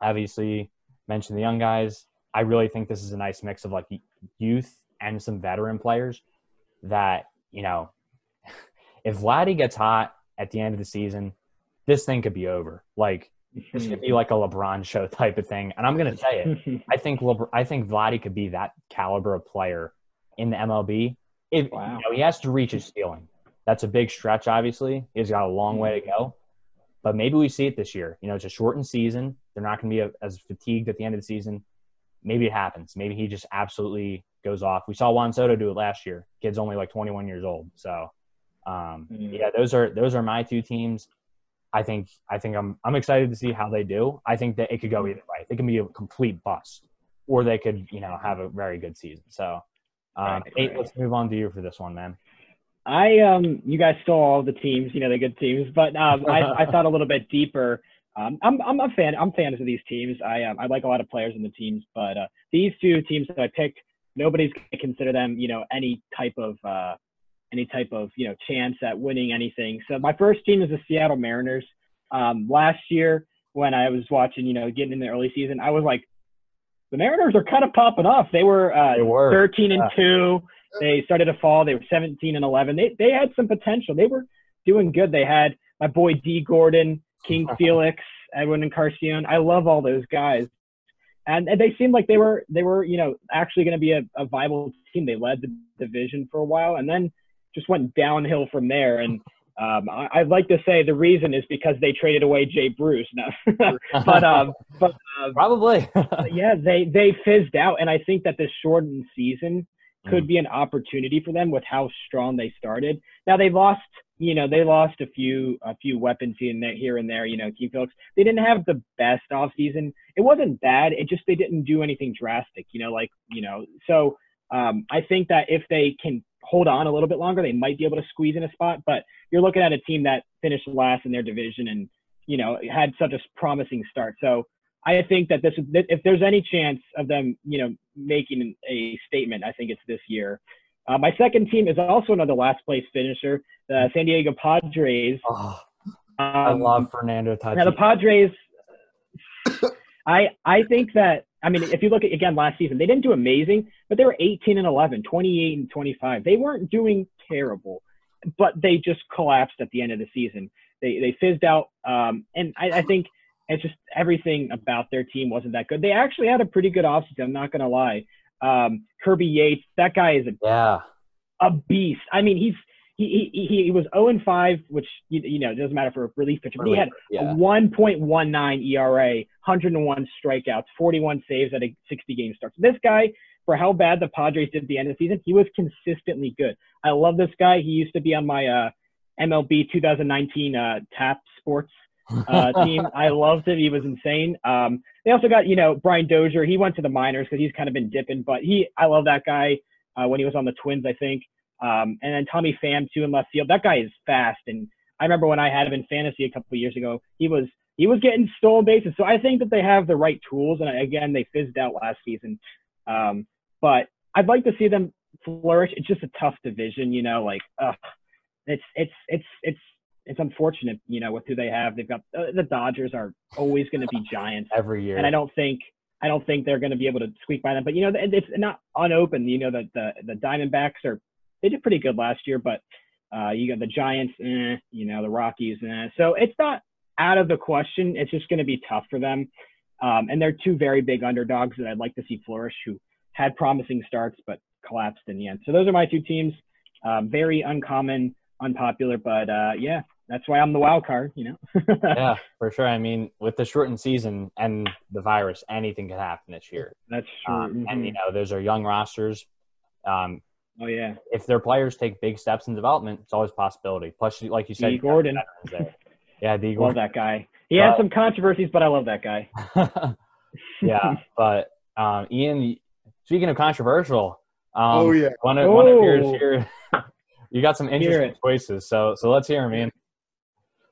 obviously, mentioned the young guys. I really think this is a nice mix of like youth and some veteran players. That you know, if Vladdy gets hot at the end of the season, this thing could be over. Like this could be like a LeBron show type of thing. And I'm going to say it. I think LeBron, I think Vladdy could be that caliber of player in the MLB if, wow. you know, he has to reach his ceiling. That's a big stretch, obviously. He's got a long way to go. But maybe we see it this year. You know, it's a shortened season. They're not going to be as fatigued at the end of the season. Maybe it happens. Maybe he just absolutely goes off. We saw Juan Soto do it last year. Kid's only like 21 years old. So, um, mm-hmm. yeah, those are those are my two teams. I think I think I'm I'm excited to see how they do. I think that it could go either way. They can be a complete bust, or they could you know have a very good season. So um, right, eight, right. let's move on to you for this one, man. I um, you guys stole all the teams, you know, the good teams, but um, I, I thought a little bit deeper. Um, I'm I'm a fan. I'm fans of these teams. I um, I like a lot of players in the teams, but uh, these two teams that I picked, nobody's gonna consider them, you know, any type of uh, any type of you know chance at winning anything. So my first team is the Seattle Mariners. Um, last year when I was watching, you know, getting in the early season, I was like, the Mariners are kind of popping off. They were, uh, they were. 13 and yeah. 2. They started to fall. They were 17 and 11. They, they had some potential. They were doing good. They had my boy Dee Gordon, King Felix, Edwin Encarnacion. I love all those guys. And, and they seemed like they were, they were, you know, actually going to be a, a viable team. They led the division for a while and then just went downhill from there. And um, I, would like to say the reason is because they traded away Jay Bruce. No, but um, but uh, probably yeah, they they fizzed out, and I think that this shortened season could mm. be an opportunity for them with how strong they started. Now they lost, you know, they lost a few a few weapons here and there, here and there. You know, King Phillips. They didn't have the best off season. It wasn't bad. It just they didn't do anything drastic. You know, like you know, so um, I think that if they can hold on a little bit longer, they might be able to squeeze in a spot. But you're looking at a team that finished last in their division and you know had such a promising start. So I think that this, if there's any chance of them, you know, making a statement, I think it's this year. Uh, my second team is also another last place finisher, the San Diego Padres. Oh, I um, love Fernando Tatis. Now the Padres, I I think that I mean, if you look at again last season, they didn't do amazing, but they were 18 and 11, 28 and 25. They weren't doing terrible, but they just collapsed at the end of the season. They they fizzed out, um, and I, I think it's just everything about their team wasn't that good. They actually had a pretty good offseason. I'm not gonna lie. Um, Kirby Yates, that guy is a yeah a beast. I mean, he's he he he was 0 and 5, which you, you know doesn't matter for a relief pitcher. But he had yeah. a 1.19 ERA, 101 strikeouts, 41 saves at a 60 game start. So this guy, for how bad the Padres did at the end of the season, he was consistently good. I love this guy. He used to be on my uh, MLB 2019 uh, TAP Sports uh, team. I loved him. He was insane. Um, they also got you know Brian Dozier. He went to the minors because he's kind of been dipping, but he I love that guy. Uh, when he was on the Twins, I think. Um, and then Tommy Pham too in left field. That guy is fast, and I remember when I had him in fantasy a couple of years ago, he was he was getting stolen bases. So I think that they have the right tools, and again, they fizzed out last season. Um, but I'd like to see them flourish. It's just a tough division, you know. Like, uh, it's it's it's it's it's unfortunate, you know, with who they have. They've got uh, the Dodgers are always going to be giants every year, and I don't think I don't think they're going to be able to squeak by them. But you know, it's not unopened. You know, that the the Diamondbacks are they did pretty good last year, but uh, you got the Giants, eh, you know, the Rockies, eh. so it's not out of the question. It's just going to be tough for them. Um, and they're two very big underdogs that I'd like to see flourish, who had promising starts but collapsed in the end. So those are my two teams. Um, very uncommon, unpopular, but uh, yeah, that's why I'm the wild card. You know. yeah, for sure. I mean, with the shortened season and the virus, anything could happen this year. That's true. Um, mm-hmm. And you know, those are young rosters. Um, oh yeah. If their players take big steps in development, it's always a possibility. Plus, like you said, Dee Gordon. Yeah, D. Love that guy. He but, has some controversies, but I love that guy. yeah, but um, Ian, speaking of controversial, um, oh yeah, one of, oh. one of yours here, you got some interesting choices. So so let's hear them, man.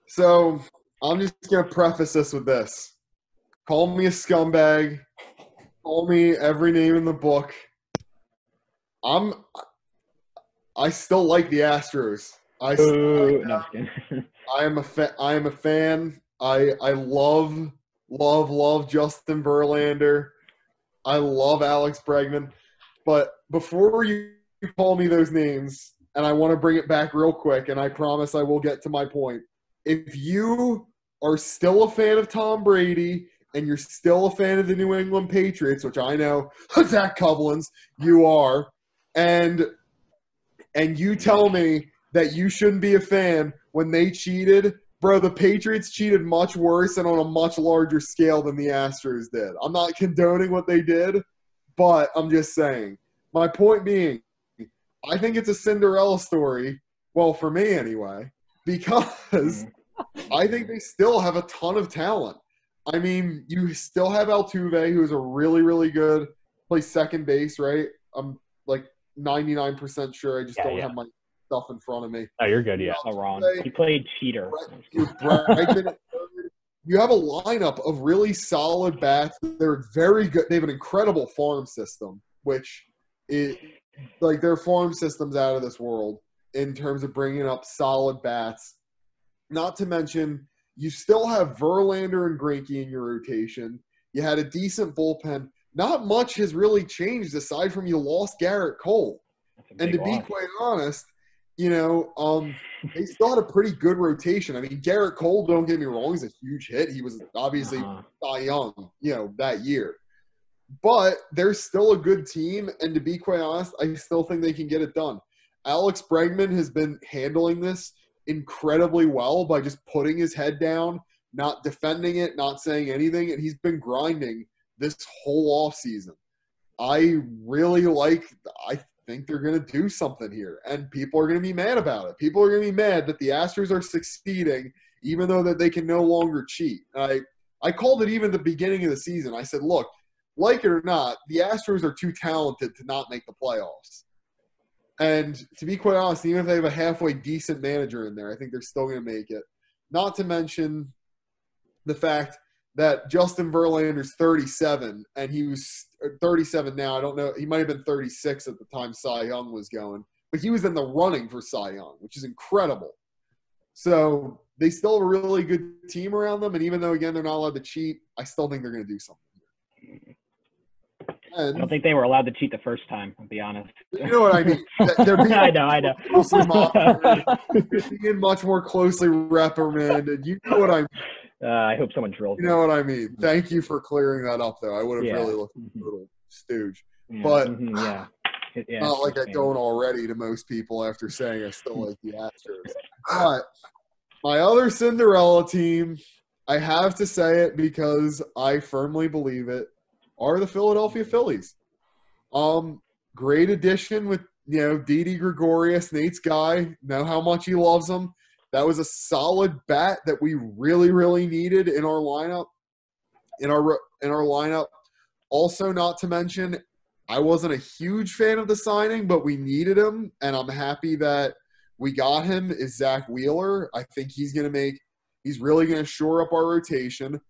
So I'm just gonna preface this with this: call me a scumbag, call me every name in the book. I'm. I still like the Astros. I, Ooh, no, I am a fa- I am a fan. I I love love love Justin Verlander. I love Alex Bregman. But before you call me those names, and I want to bring it back real quick, and I promise I will get to my point. If you are still a fan of Tom Brady and you're still a fan of the New England Patriots, which I know Zach Covlins, you are, and and you tell me that you shouldn't be a fan when they cheated, bro, the Patriots cheated much worse and on a much larger scale than the Astros did. I'm not condoning what they did, but I'm just saying. My point being, I think it's a Cinderella story. Well, for me anyway, because I think they still have a ton of talent. I mean, you still have Altuve, who's a really, really good, plays second base, right? I'm like 99% sure. I just yeah, don't yeah. have my stuff in front of me. Oh, you're good. Yeah. Oh, wrong. He played cheater. you have a lineup of really solid bats. They're very good. They have an incredible farm system, which is like their farm system's out of this world in terms of bringing up solid bats. Not to mention, you still have Verlander and Greinke in your rotation. You had a decent bullpen. Not much has really changed aside from you lost Gerrit Cole. And to loss. be quite honest, you know, um, they still had a pretty good rotation. I mean, Gerrit Cole, don't get me wrong, is a huge hit. He was obviously uh-huh. Cy Young, you know, that year. But they're still a good team, and to be quite honest, I still think they can get it done. Alex Bregman has been handling this incredibly well by just putting his head down, not defending it, not saying anything, and he's been grinding this whole off season. I really like. I think they're going to do something here, and people are going to be mad about it. People are going to be mad that the Astros are succeeding, even though that they can no longer cheat. I I called it even the beginning of the season. I said, look, like it or not, the Astros are too talented to not make the playoffs. And to be quite honest, even if they have a halfway decent manager in there, I think they're still going to make it. Not to mention the fact that Justin Verlander's 37 and he was 37 now. I don't know. He might have been 36 at the time Cy Young was going, but he was in the running for Cy Young, which is incredible. So they still have a really good team around them. And even though, again, they're not allowed to cheat, I still think they're going to do something. And, I don't think they were allowed to cheat the first time. I'll be honest. You know what I mean? They're being I know, I know. being much more closely reprimanded. You know what I mean? Uh, I hope someone drills. You know what I mean? Thank you for clearing that up, though. I would have yeah. really looked a little stooge. Yeah. But mm-hmm. yeah. yeah. not like I don't already to most people after saying I still like the Astros. But my other Cinderella team, I have to say it because I firmly believe it, are the Philadelphia Phillies. Um, great addition with you know Didi Gregorius, Nate's guy. Know how much he loves him. That was a solid bat that we really, really needed in our lineup. In our in our lineup. Also, not to mention, I wasn't a huge fan of the signing, but we needed him, and I'm happy that we got him. Is Zack Wheeler? I think he's going to make. He's really going to shore up our rotation.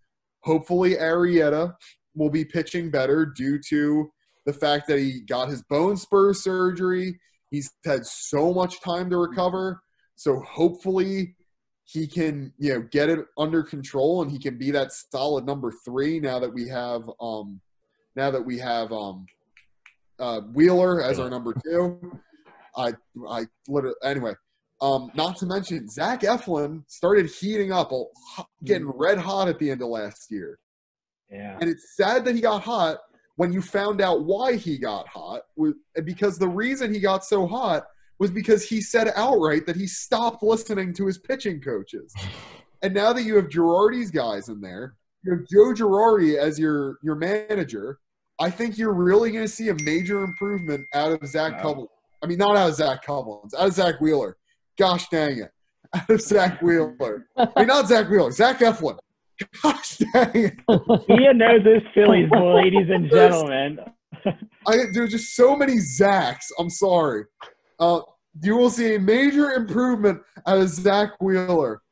Hopefully, Arrieta will be pitching better due to the fact that he got his bone spur surgery. He's had so much time to recover. So hopefully he can you know get it under control and he can be that solid number three now that we have um now that we have um uh Wheeler as our number two. I I literally anyway. Um, not to mention Zach Eflin started heating up, getting red hot at the end of last year. Yeah. And it's sad that he got hot when you found out why he got hot was because the reason he got so hot was because he said outright that he stopped listening to his pitching coaches. And now that you have Girardi's guys in there, you have Joe Girardi as your your manager. I think you're really going to see a major improvement out of Zach wow. I mean, not out of Zach Couplins, out of Zack Wheeler. Gosh dang it. Out of Zack Wheeler. I mean, not Zack Wheeler, Zach Eflin. Gosh dang it. Ian knows his Phillies, ladies and gentlemen. I, there's just so many Zachs. I'm sorry. Uh, you will see a major improvement out of Zack Wheeler.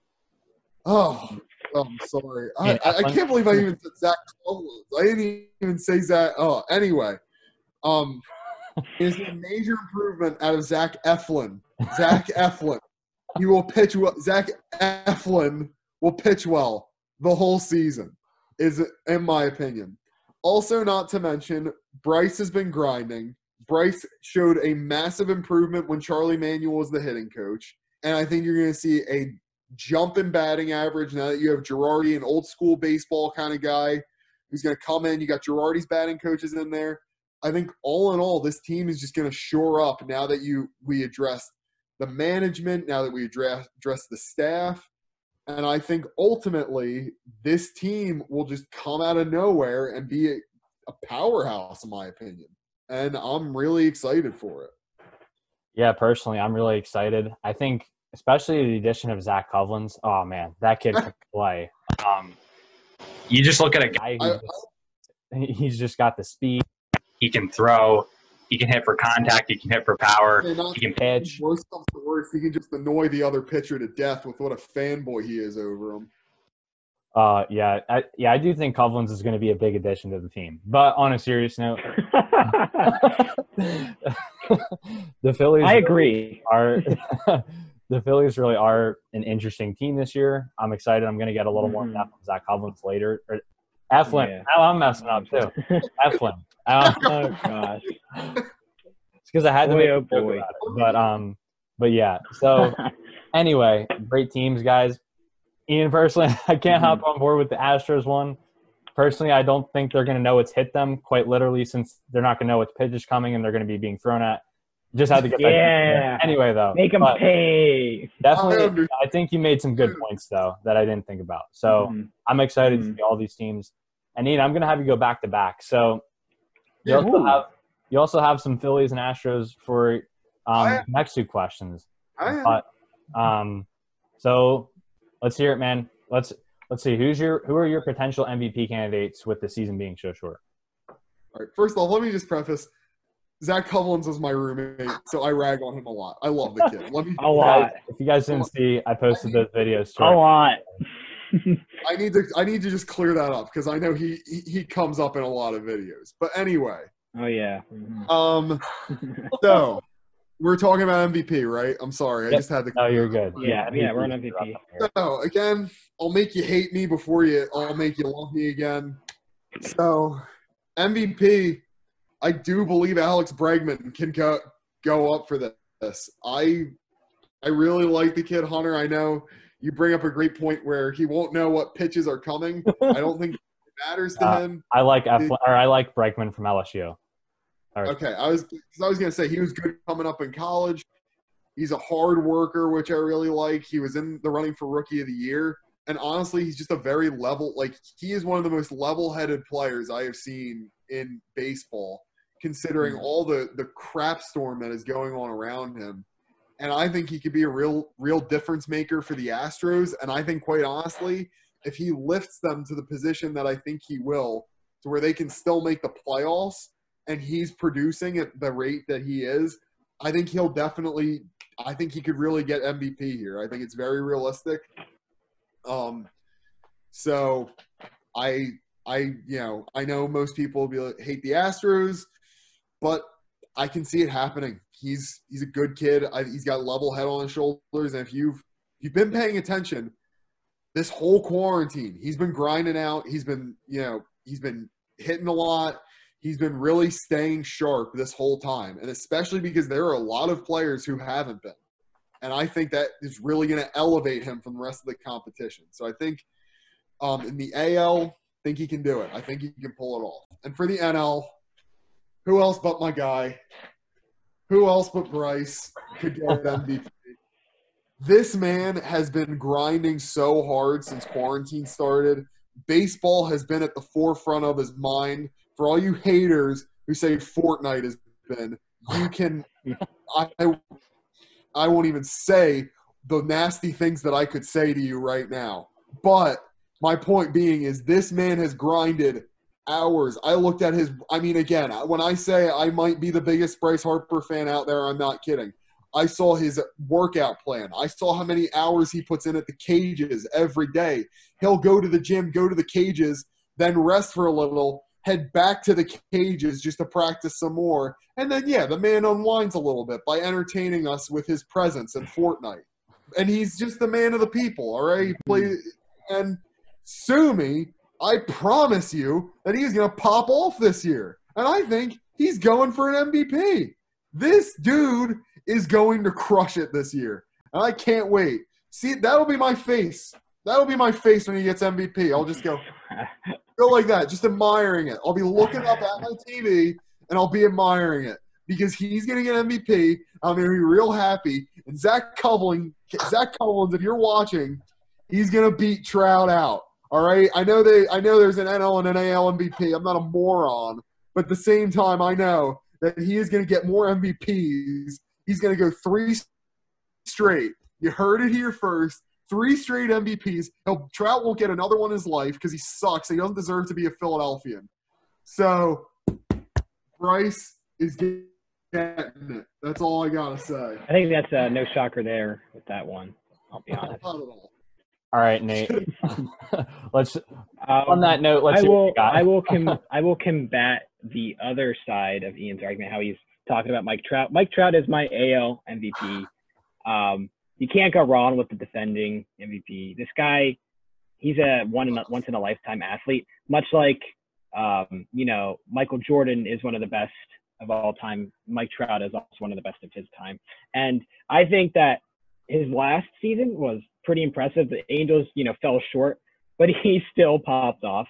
Oh, I'm sorry. I, I, I, can't believe I even said Zach I didn't even say Zach. Oh, anyway. Um, is a major improvement out of Zach Eflin. Zach Eflin. He will pitch well. Zach Eflin will pitch well the whole season, is in my opinion. Also, not to mention, Bryce has been grinding. Bryce showed a massive improvement when Charlie Manuel was the hitting coach. And I think you're going to see a jump in batting average now that you have Girardi, an old school baseball kind of guy who's going to come in. You got Girardi's batting coaches in there. I think all in all, this team is just going to shore up now that you we address the management, now that we address address the staff, and I think ultimately this team will just come out of nowhere and be a, a powerhouse, in my opinion. And I'm really excited for it. Yeah, personally, I'm really excited. I think, especially the addition of Zach Covlins. Oh man, that kid can play. Um, you just look at a guy who just, he's just got the speed, he can throw. He can hit for contact. He can hit for power. He can pitch. Worst comes to worst, he can just annoy the other pitcher to death with what a fanboy he is over him. Uh, yeah, I, yeah, I do think Covlins is going to be a big addition to the team. But on a serious note, the Phillies. I agree. Are the Phillies really are an interesting team this year? I'm excited. I'm going to get a little more mm-hmm. on Zach Covlins later. Or Eflin. Yeah. Oh, I'm messing up too. Eflin. Um, oh gosh. It's because I had to boy, make oh boy. It. But um, but yeah. So anyway, great teams, guys. Ian, personally, I can't mm-hmm. hop on board with the Astros one. Personally, I don't think they're going to know what's hit them quite literally, since they're not going to know which pitch is coming and they're going to be being thrown at. Just had to get yeah. back. Anyway, though, make them pay. Definitely, I think you made some good points though that I didn't think about. So mm-hmm. I'm excited mm-hmm. to see all these teams. And Ian, I'm going to have you go back to back. So you also have you also have some Phillies and Astros for um, next two questions. But um, so let's hear it, man. Let's let's see who's your who are your potential MVP candidates with the season being so short. All right. First of all, let me just preface. Zach Covlins is my roommate, so I rag on him a lot. I love the kid. Let me a lot. If you guys didn't see, I posted those videos. A lot. I need to I need to just clear that up because I know he, he, he comes up in a lot of videos. But anyway. Oh yeah. Mm-hmm. Um. so we're talking about MVP, right? I'm sorry, yep. I just had to. Oh, you're good. Yeah, yeah, yeah we're on MVP. So again, I'll make you hate me before you. I'll make you love me again. So MVP, I do believe Alex Bregman can go go up for this. I I really like the kid Hunter. I know you bring up a great point where he won't know what pitches are coming. I don't think it matters to uh, him. I like F- or I like Bregman from LSU. Right. Okay, I was I was gonna say he was good coming up in college. He's a hard worker, which I really like. He was in the running for rookie of the year, and honestly, he's just a very level. Like he is one of the most level-headed players I have seen in baseball, considering mm-hmm. all the the crap storm that is going on around him and I think he could be a real real difference maker for the Astros. And I think, quite honestly, if he lifts them to the position that I think he will, to where they can still make the playoffs, and he's producing at the rate that he is, I think he'll definitely. I think he could really get MVP here. I think it's very realistic. Um, so I I you know I know most people will be like, hate the Astros, but I can see it happening. He's he's a good kid. I, he's got level head on his shoulders, and if you've you've been paying attention this whole quarantine, he's been grinding out. He's been, you know, he's been hitting a lot. He's been really staying sharp this whole time, and especially because there are a lot of players who haven't been. And I think that is really going to elevate him from the rest of the competition. So I think um, in the AL, I think he can do it. I think he can pull it off. And for the NL, who else but my guy? Who else but Bryce could get MVP? this man has been grinding so hard since quarantine started. Baseball has been at the forefront of his mind. For all you haters who say Fortnite has been, you can. I, I won't even say the nasty things that I could say to you right now. But my point being is this man has grinded hours. I looked at his. I mean, again, when I say I might be the biggest Bryce Harper fan out there, I'm not kidding. I saw his workout plan. I saw how many hours he puts in at the cages every day. He'll go to the gym, go to the cages, then rest for a little, head back to the cages just to practice some more. And then, yeah, the man unwinds a little bit by entertaining us with his presence in Fortnite. And he's just the man of the people, all right? Mm-hmm. Play, and sue me, I promise you that he's going to pop off this year. And I think he's going for an MVP. This dude is going to crush it this year. And I can't wait. See, that'll be my face. That'll be my face when he gets MVP. I'll just go, go like that, just admiring it. I'll be looking up at my TV and I'll be admiring it because he's going to get MVP. I'm going to be real happy. And Zach Covling, Zach Covlins, if you're watching, he's going to beat Trout out. All right. I know they. I know there's an NL and an AL MVP. I'm not a moron, but at the same time, I know that he is going to get more MVPs He's going to go three straight. You heard it here first. Three straight MVPs. He'll, Trout won't get another one in his life because he sucks. He doesn't deserve to be a Philadelphian. So Bryce is getting it. That's all I gotta say. I think that's uh, no shocker there with that one. I'll be honest. Not at all. all right, Nate. let's um, on that note. Let's. I will. I will. Com- I will combat the other side of Ian's argument. How he's talking about Mike Trout. Mike Trout is my AL MVP. Um, you can't go wrong with the defending MVP. This guy, he's a one in a, once in a lifetime athlete. Much like, um, you know, Michael Jordan is one of the best of all time. Mike Trout is also one of the best of his time. And I think that his last season was pretty impressive. The Angels, you know, fell short, but he still popped off.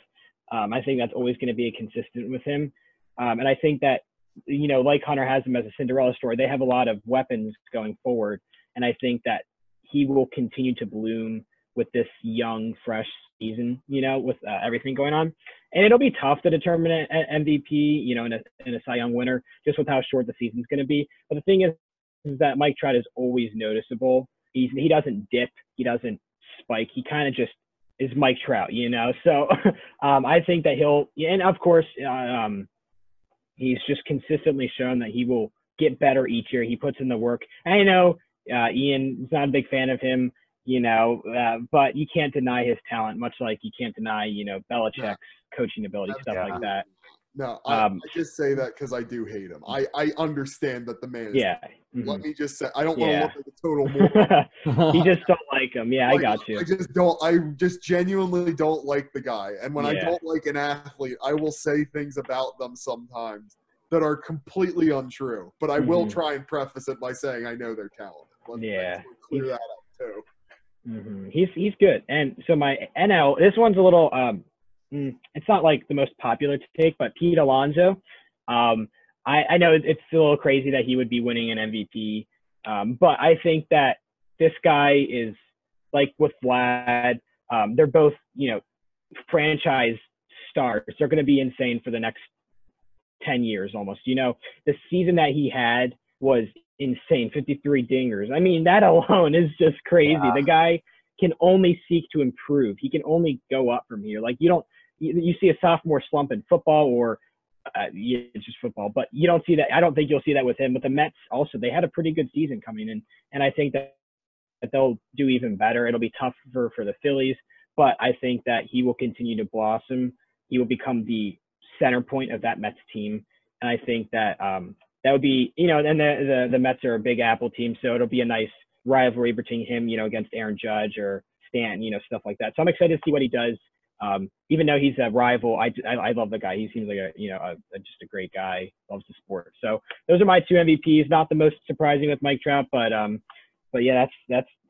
Um, I think that's always going to be consistent with him. Um, and I think that you know, like Hunter has him as a Cinderella story, they have a lot of weapons going forward. And I think that he will continue to bloom with this young, fresh season, you know, with uh, everything going on. And it'll be tough to determine an MVP, you know, in a, in a Cy Young winner, just with how short the season's going to be. But the thing is, is that Mike Trout is always noticeable. He's, he doesn't dip, he doesn't spike. He kind of just is Mike Trout, you know. So um, I think that he'll, and of course, uh, um, He's just consistently shown that he will get better each year. He puts in the work. And I know uh, Ian is not a big fan of him, you know, uh, but you can't deny his talent, much like you can't deny, you know, Belichick's yeah. coaching ability, stuff yeah. like that. No, I, um, I just say that because I do hate him. I, I understand that the man. Yeah. Mm-hmm. Let me just say, I don't want to look like a total moron. you just don't like him. Yeah, like, I got you. I just don't. I just genuinely don't like the guy. And when yeah. I don't like an athlete, I will say things about them sometimes that are completely untrue. But I mm-hmm. will try and preface it by saying I know they're talented. Let's, yeah. clear that up too. Mm-hmm. He's he's good. And so my NL, this one's a little um, Mm, it's not like the most popular to take, but Pete Alonso. Um, I, I know it's a little crazy that he would be winning an MVP, um, but I think that this guy is like with Vlad. Um, they're both, you know, franchise stars. They're going to be insane for the next 10 years almost. You know, the season that he had was insane 53 dingers. I mean, that alone is just crazy. Yeah. The guy can only seek to improve, he can only go up from here. Like, you don't, you, see a sophomore slump in football or uh, it's just football, but you don't see that. I don't think you'll see that with him. But the Mets also, they had a pretty good season coming in, and I think that, that they'll do even better. It'll be tough for, for the Phillies, but I think that he will continue to blossom. He will become the center point of that Mets team, and I think that um, that would be, you know, and the, the the Mets are a Big Apple team, so it'll be a nice rivalry between him, you know, against Aaron Judge or Stanton, you know, stuff like that. So I'm excited to see what he does. Um, even though he's a rival, I, I, I love the guy. He seems like a you know a, a, just a great guy. Loves the sport. So those are my two MVPs. Not the most surprising with Mike Trout, but um, but yeah, that's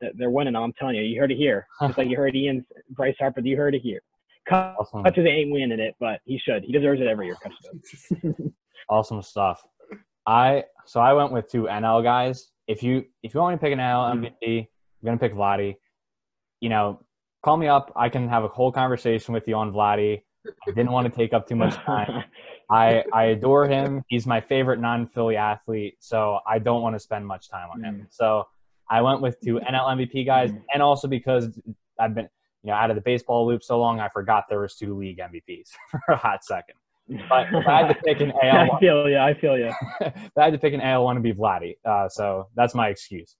that's they're winning. I'm telling you, you heard it here. Just like you heard Ian Bryce Harper, you heard it here. Awesome. Cutches ain't winning it, but he should. He deserves it every year. awesome stuff. I so I went with two NL guys. If you if you want me to pick an NL MVP, I'm gonna pick Vladdy. You know, call me up. I can have a whole conversation with you on Vladdy. I didn't want to take up too much time. I I adore him. He's my favorite non-Philly athlete, so I don't want to spend much time on him. Mm. So I went with two NL MVP guys, mm. and also because I've been you know out of the baseball loop so long, I forgot there was two league MVPs for a hot second. But if I had to pick an AL, I feel you. I feel you. if I had to pick an AL one, to be Vladdy. Uh, so that's my excuse.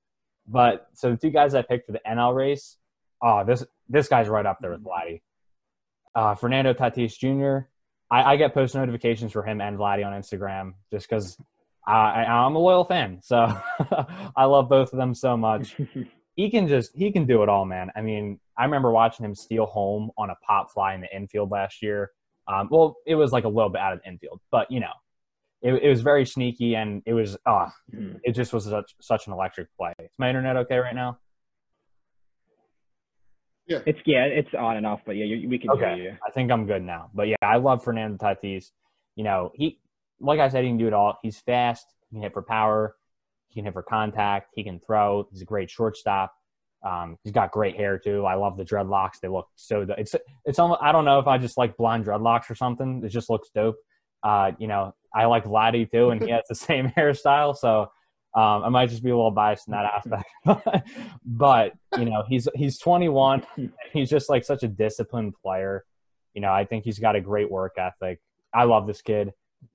But so the two guys I picked for the NL race, oh, this this guy's right up there with Vladdy. Uh, Fernando Tatis Jr. I, I, get post notifications for him and Vladdy on Instagram just because I, I'm a loyal fan. So I love both of them so much. he can just he can do it all, man. I mean, I remember watching him steal home on a pop fly in the infield last year. Um, well, it was like a little bit out of the infield, but you know, it, it was very sneaky and it was ah, uh, it just was such such an electric play. Is my internet okay right now? Yeah, it's yeah, it's on and off, but yeah, we can okay. hear you. I think I'm good now. But yeah, I love Fernando Tatis. You know, he like I said, he can do it all. He's fast. He can hit for power. He can hit for contact. He can throw. He's a great shortstop. Um, he's got great hair too. I love the dreadlocks. They look so. It's it's almost. I don't know if I just like blonde dreadlocks or something. It just looks dope. Uh, you know, I like Vladdy too, and he has the same hairstyle. So um, I might just be a little biased in that aspect, but you know, he's he's 21. He's just like such a disciplined player. You know, I think he's got a great work ethic. I love this kid.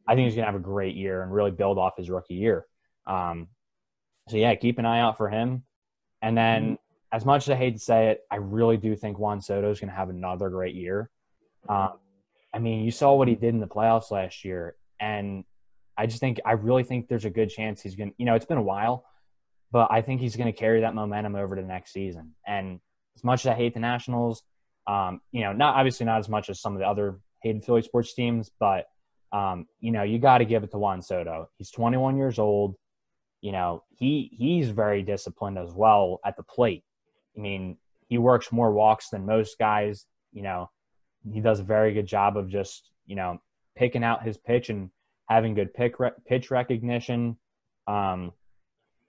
I think he's gonna have a great year and really build off his rookie year. Um, so yeah, keep an eye out for him. And then. As much as I hate to say it, I really do think Juan Soto is gonna have another great year. Um, I mean, you saw what he did in the playoffs last year, and I just think I really think there's a good chance he's going to, you know, it's been a while, but I think he's going to carry that momentum over to next season. And as much as I hate the Nationals, um, you know, not obviously not as much as some of the other hated Philly sports teams, but um, you know, you got to give it to Juan Soto. He's 21 years old. You know, he he's very disciplined as well at the plate. I mean, he works more walks than most guys. You know, he does a very good job of just you know picking out his pitch and having good pick re- pitch recognition. Um,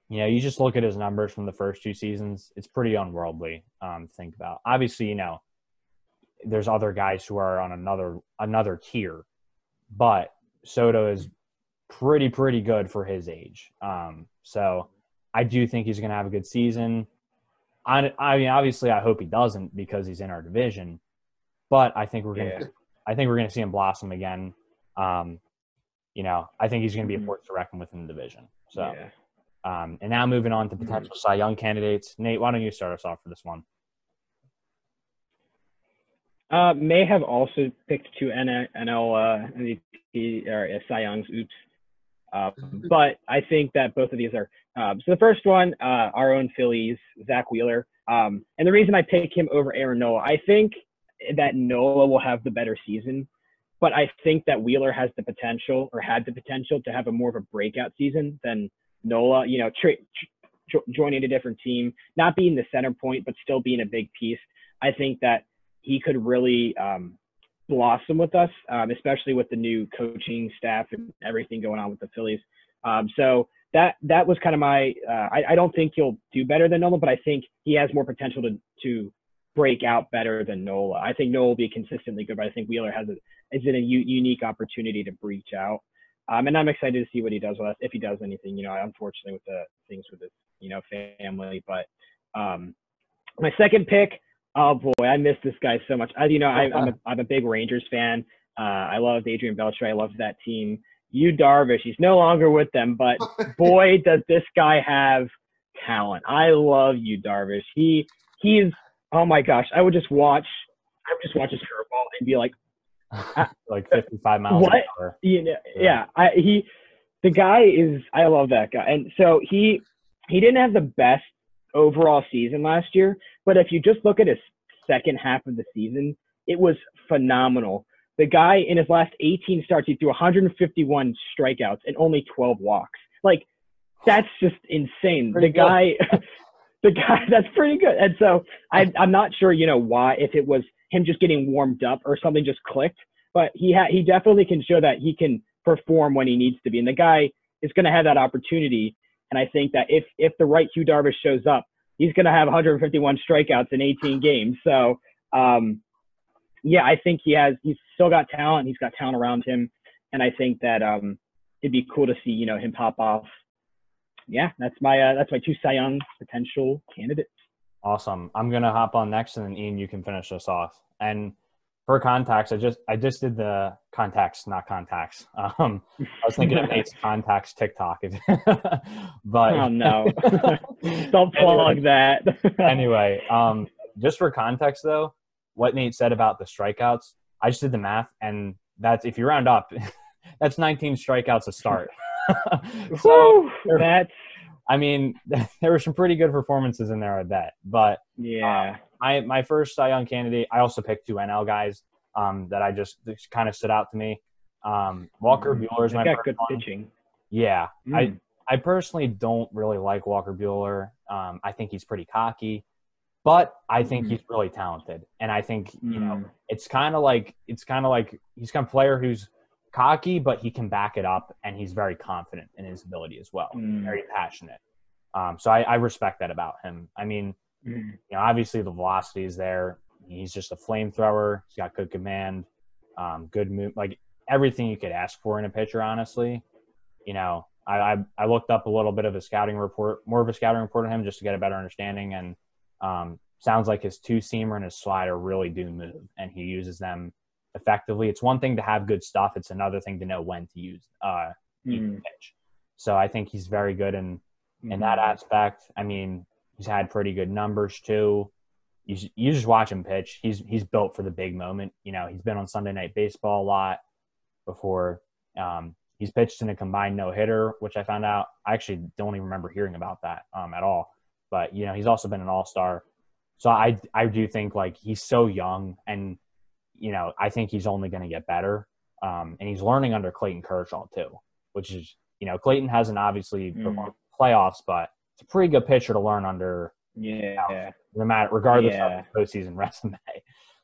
you know, you just look at his numbers from the first two seasons; it's pretty unworldly. Um, think about obviously, you know, there's other guys who are on another another tier, but Soto is pretty pretty good for his age. Um, so I do think he's going to have a good season. I, I mean, obviously, I hope he doesn't because he's in our division, but I think we're going to, yeah. I think we're to see him blossom again. Um, you know, I think he's going to be a mm-hmm. force to reckon with in the division. So, yeah. um, and now moving on to mm-hmm. potential Cy Young candidates. Nate, why don't you start us off for this one? Uh, may have also picked two NL, uh, MVP or uh, Cy Youngs. Oops. Uh, mm-hmm. but I think that both of these are. Um, so the first one, uh, our own Phillies, Zack Wheeler. Um, and the reason I pick him over Aaron Nola, I think that Nola will have the better season but I think that Wheeler has the potential or had the potential to have a more of a breakout season than Nola. You know, tra- tra- joining a different team, not being the center point, but still being a big piece. I think that he could really um, blossom with us, um, especially with the new coaching staff and everything going on with the Phillies. Um, so that that was kind of my. Uh, I, I don't think he'll do better than Nola, but I think he has more potential to to break out better than Nola. I think Nola will be consistently good, but I think Wheeler has a is it a u- unique opportunity to breach out. Um, and I'm excited to see what he does with us, if he does anything. You know, unfortunately with the things with his, you know, family. But um, my second pick, oh boy, I miss this guy so much. I, you know, I, am a, I'm a big Rangers fan. Uh, I love Adrian Beltre. I love that team. Yu Darvish, he's no longer with them, but boy, does this guy have talent. I love Yu Darvish. He he's oh my gosh, I would just watch I would just watch his curveball and be like, like 55 miles what? an hour. You know, yeah. yeah, I, he, the guy is, I love that guy. And so he, he didn't have the best overall season last year, but if you just look at his second half of the season, it was phenomenal. The guy in his last 18 starts, he threw 151 strikeouts and only 12 walks. Like that's just insane. Pretty the guy, the guy, that's pretty good. And so I, I'm not sure, you know, why if it was him just getting warmed up or something just clicked, but he ha- he definitely can show that he can perform when he needs to be. And the guy is going to have that opportunity. And I think that if if the right Yu Darvish shows up, he's going to have 151 strikeouts in 18 games. So um, yeah, I think he has. He's still got talent. He's got talent around him, and I think that um, it'd be cool to see you know him pop off. Yeah, that's my uh, that's my two Cy Young potential candidates. Awesome. I'm gonna hop on next, and then Ian, you can finish us off. And for contacts, I just I just did the contacts, not contacts. Um, I was thinking of Nate's contacts TikTok, but oh no, don't plug that. anyway, um, just for context though, what Nate said about the strikeouts, I just did the math, and that's if you round up, that's 19 strikeouts to start. so that's. I mean, there were some pretty good performances in there, I bet. But yeah, um, my my first Cy Young candidate, I also picked two NL guys um, that I just, kind of stood out to me. Um, Walker mm, Buehler is my got good one. pitching. Yeah, mm. I I personally don't really like Walker Buehler. Um, I think he's pretty cocky. But I think mm-hmm. he's really talented, and I think you know mm. it's kind of like it's kind of like he's kind of player who's cocky, but he can back it up, and he's very confident in his ability as well. Mm. Very passionate. Um, so I, I, respect that about him. I mean, mm. you know, obviously the velocity is there. He's just a flamethrower. He's got good command, um, good move, like everything you could ask for in a pitcher. Honestly, you know, I, I I looked up a little bit of a scouting report, more of a scouting report on him, just to get a better understanding and um, sounds like his two seamer and his slider really do move, and he uses them effectively. It's one thing to have good stuff; it's another thing to know when to use uh, mm. pitch. So I think he's very good in in mm-hmm. that aspect. I mean, he's had pretty good numbers too. You, you just watch him pitch. He's he's built for the big moment. You know, he's been on Sunday Night Baseball a lot before. Um, he's pitched in a combined no hitter, which I found out. I actually don't even remember hearing about that um, at all. But you know, he's also been an All Star. So I I do think like he's so young, and you know, I think he's only going to get better. Um, and he's learning under Clayton Kershaw too, which is you know, Clayton hasn't obviously mm. playoffs, but it's a pretty good pitcher to learn under. Yeah. No matter regardless yeah. of postseason resume.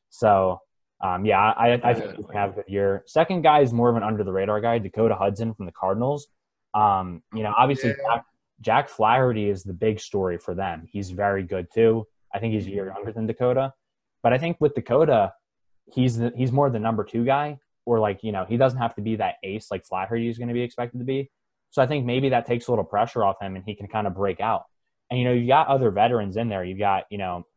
So um, yeah, I, I think he have a good year. Second guy is more of an under the radar guy, Dakota Hudson from the Cardinals. Um, you know, obviously yeah. Jack, Jack Flaherty is the big story for them. He's very good too. I think he's a year younger than Dakota, but I think with Dakota, he's the, he's more the number two guy, or like you know he doesn't have to be that ace like Flaherty is going to be expected to be. So I think maybe that takes a little pressure off him, and he can kind of break out. And you know you got other veterans in there. You've got you know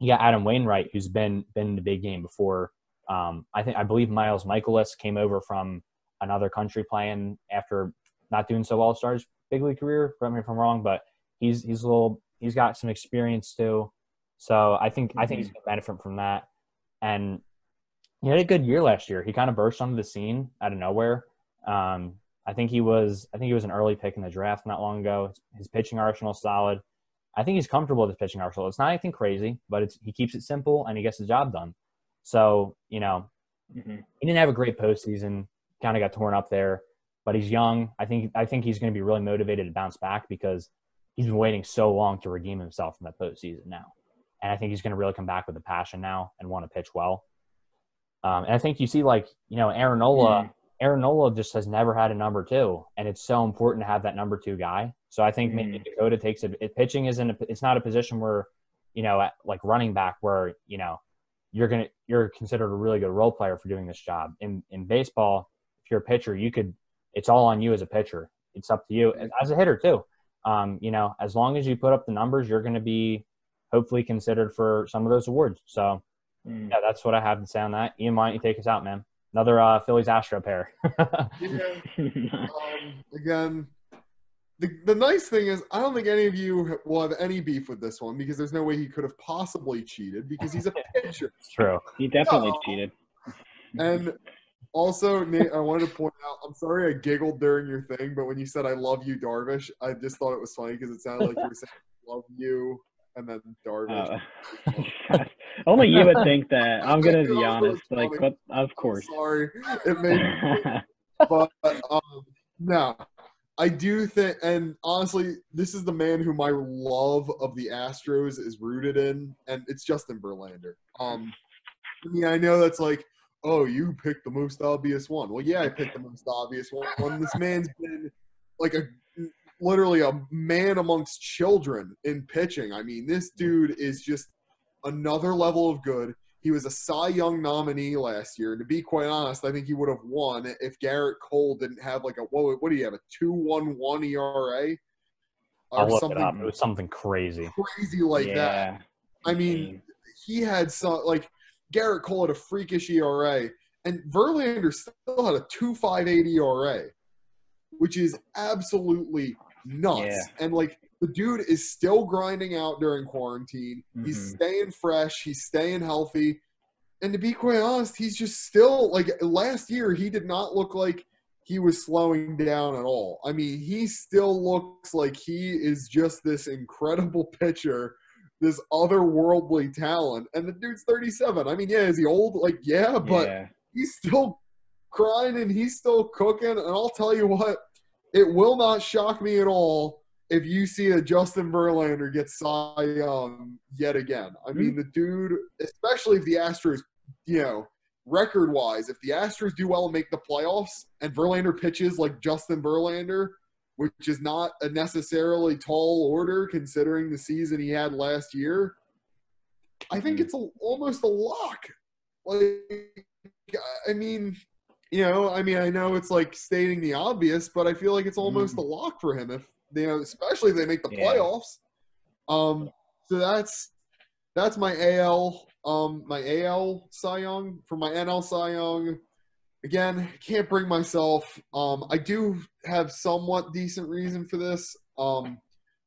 you got Adam Wainwright who's been been in the big game before. Um, I think I believe Miles Mikolas came over from another country playing after not doing so well stars big league career. Correct me if I'm wrong, but he's he's a little he's got some experience too. So I think mm-hmm. I think he's mm-hmm. to benefit from that. And he had a good year last year. He kind of burst onto the scene out of nowhere. Um, I think he was I think he was an early pick in the draft not long ago. His pitching arsenal is solid. I think he's comfortable with his pitching arsenal. It's not anything crazy, but it's he keeps it simple and he gets the job done. So you know, mm-hmm. he didn't have a great postseason. Kind of got torn up there, but he's young. I think I think he's going to be really motivated to bounce back because he's been waiting so long to redeem himself in that postseason now. And I think he's going to really come back with a passion now and want to pitch well. Um, and I think you see, like, you know, Aaron Nola, mm. Aaron Nola just has never had a number two. And it's so important to have that number two guy. So I think mm. maybe Dakota takes it. it pitching isn't, a, it's not a position where, you know, at, like running back where, you know, you're to, you're considered a really good role player for doing this job. In, in baseball, if you're a pitcher, you could, it's all on you as a pitcher. It's up to you as a hitter too um, you know, as long as you put up the numbers, you're going to be hopefully considered for some of those awards. So, mm. yeah, that's what I have to say on that. Ian, why don't you take us out, man? Another uh, Phillies Astro pair. yeah. Um, again, the, the nice thing is, I don't think any of you will have any beef with this one because there's no way he could have possibly cheated because he's a pitcher. It's true. He definitely cheated. And also, Nate, I wanted to point out. I'm sorry I giggled during your thing, but when you said "I love you, Darvish," I just thought it was funny because it sounded like you were saying love you, and then Darvish. Uh, only you would think that. I'm gonna be honest. Like, but of course. Sorry, it made. but um, no, I do think, and honestly, this is the man who my love of the Astros is rooted in, and it's Justin Verlander. Um, I mean, I know that's like, oh, you picked the most obvious one. Well, yeah, I picked the most obvious one. This man's been like a literally a man amongst children in pitching. I mean, this dude is just another level of good. He was a Cy Young nominee last year. And to be quite honest, I think he would have won if Gerrit Cole didn't have like a what? What do you have? A two one one ERA? I'll look it. It was something crazy, crazy like yeah. that. I mean, he had some like Gerrit Cole had a freakish ERA, and Verlander still had a two five eight ERA, which is absolutely nuts. Yeah. And like the dude is still grinding out during quarantine. Mm-hmm. He's staying fresh. He's staying healthy. And to be quite honest, he's just still like last year. He did not look like he was slowing down at all. I mean, he still looks like he is just this incredible pitcher, this otherworldly talent. And the dude's 37. I mean, yeah, is he old? Like, yeah, but yeah. he's still grinding. He's still cooking. And I'll tell you what, it will not shock me at all if you see a Justin Verlander get Cy Young yet again. I mean, mm-hmm. the dude, especially if the Astros, you know, record wise, if the Astros do well and make the playoffs and Verlander pitches like Justin Verlander, which is not a necessarily tall order considering the season he had last year, I think mm-hmm. it's a, almost a lock. Like, I mean, you know, I mean, I know it's like stating the obvious, but I feel like it's almost mm. a lock for him if you know, especially if they make the yeah. playoffs. Um, so that's that's my AL, um, my AL Cy Young for my NL Cy Young. Again, can't bring myself. Um, I do have somewhat decent reason for this. Um,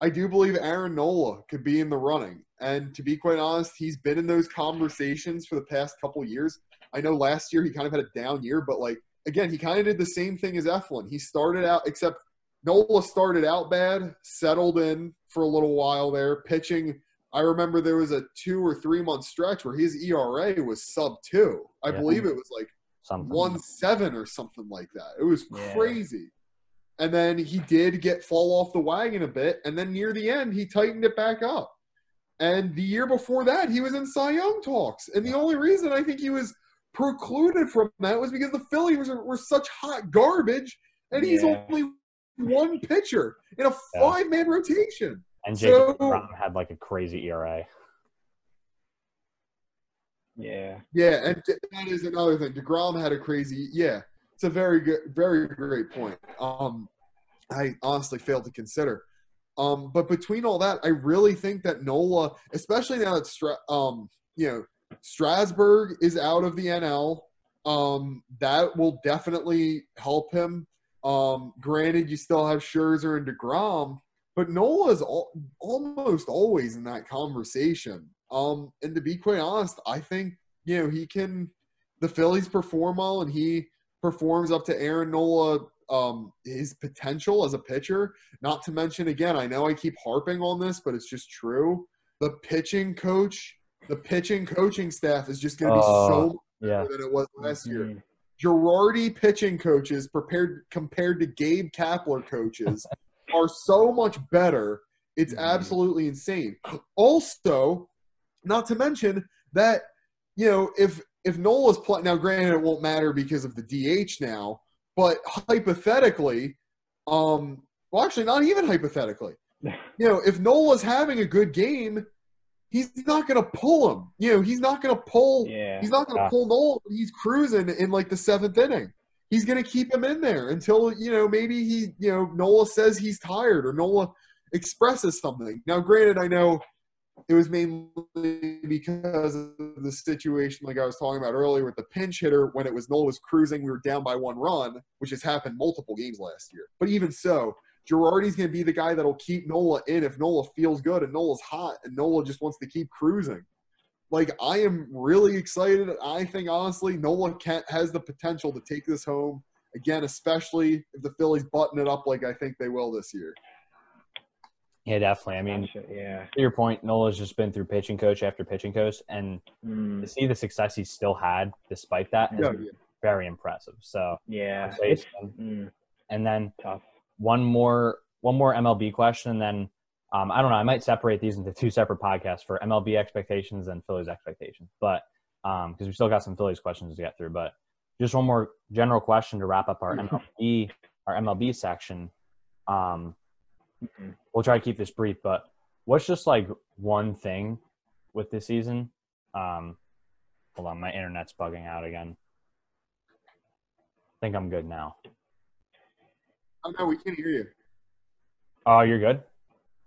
I do believe Aaron Nola could be in the running, and to be quite honest, he's been in those conversations for the past couple years. I know last year he kind of had a down year, but like again, he kind of did the same thing as Eflin. He started out, except Nola started out bad, settled in for a little while there, pitching. I remember there was a two or three month stretch where his ERA was sub two. I yeah. believe it was like something. one seven or something like that. It was crazy. Yeah. And then he did get fall off the wagon a bit, and then near the end he tightened it back up. And the year before that, he was in Cy Young talks. And the only reason I think he was precluded from that was because the Phillies were, were such hot garbage, and he's yeah. only one pitcher in a five man rotation. And Jacob so, Brown had like a crazy ERA. Yeah. Yeah, and that is another thing. Degrom had a crazy. Yeah, it's a very good, very great point. Um, I honestly failed to consider. Um, but between all that, I really think that Nola, especially now that Stra- um, you know, Strasburg is out of the NL, um, that will definitely help him. Um, granted, you still have Scherzer and Degrom, but Nola's al- almost always in that conversation. Um, and to be quite honest, I think you know he can. The Phillies perform well, and he performs up to Aaron Nola um, his potential as a pitcher. Not to mention, again, I know I keep harping on this, but it's just true. The pitching coach, the pitching coaching staff is just going to be uh, so yeah. better than it was last mm-hmm. year. Girardi pitching coaches prepared compared to Gabe Kapler coaches are so much better. It's mm-hmm. absolutely insane. Also, not to mention that you know if if Nola's playing now, granted it won't matter because of the DH now, but hypothetically, um, well, actually, not even hypothetically, you know, if Nola's having a good game, he's not going to pull him. You know, he's not going to pull. Yeah. He's not going to yeah. pull Nola. He's cruising in like the seventh inning. He's going to keep him in there until you know maybe he you know Nola says he's tired or Nola expresses something. Now, granted, I know it was mainly because of the situation like I was talking about earlier with the pinch hitter when it was Nola was cruising, we were down by one run, which has happened multiple games last year. But even so, Girardi's going to be the guy that'll keep Nola in if Nola feels good and Nola's hot and Nola just wants to keep cruising. Like I am really excited. I think honestly, Nola Kent has the potential to take this home again, especially if the Phillies button it up like I think they will this year. Yeah, definitely. I mean, Gotcha, yeah. to your point, Nola's just been through pitching coach after pitching coach, and Mm, to see the success he's still had despite that is Yeah, yeah. very impressive. So, yeah. I'd say It's so. mm, and then tough. One more one more MLB question, and then um, I don't know. I might separate these into two separate podcasts for MLB expectations and Phillies expectations, but because we still got some Phillies questions to get through. But just one more general question to wrap up our MLB our MLB section. Um, Mhm. we'll try to keep this brief, but what's just like one thing with this season? Um, hold on, my internet's bugging out again. I think I'm good now. Oh no, we can't hear you. Oh, you're good.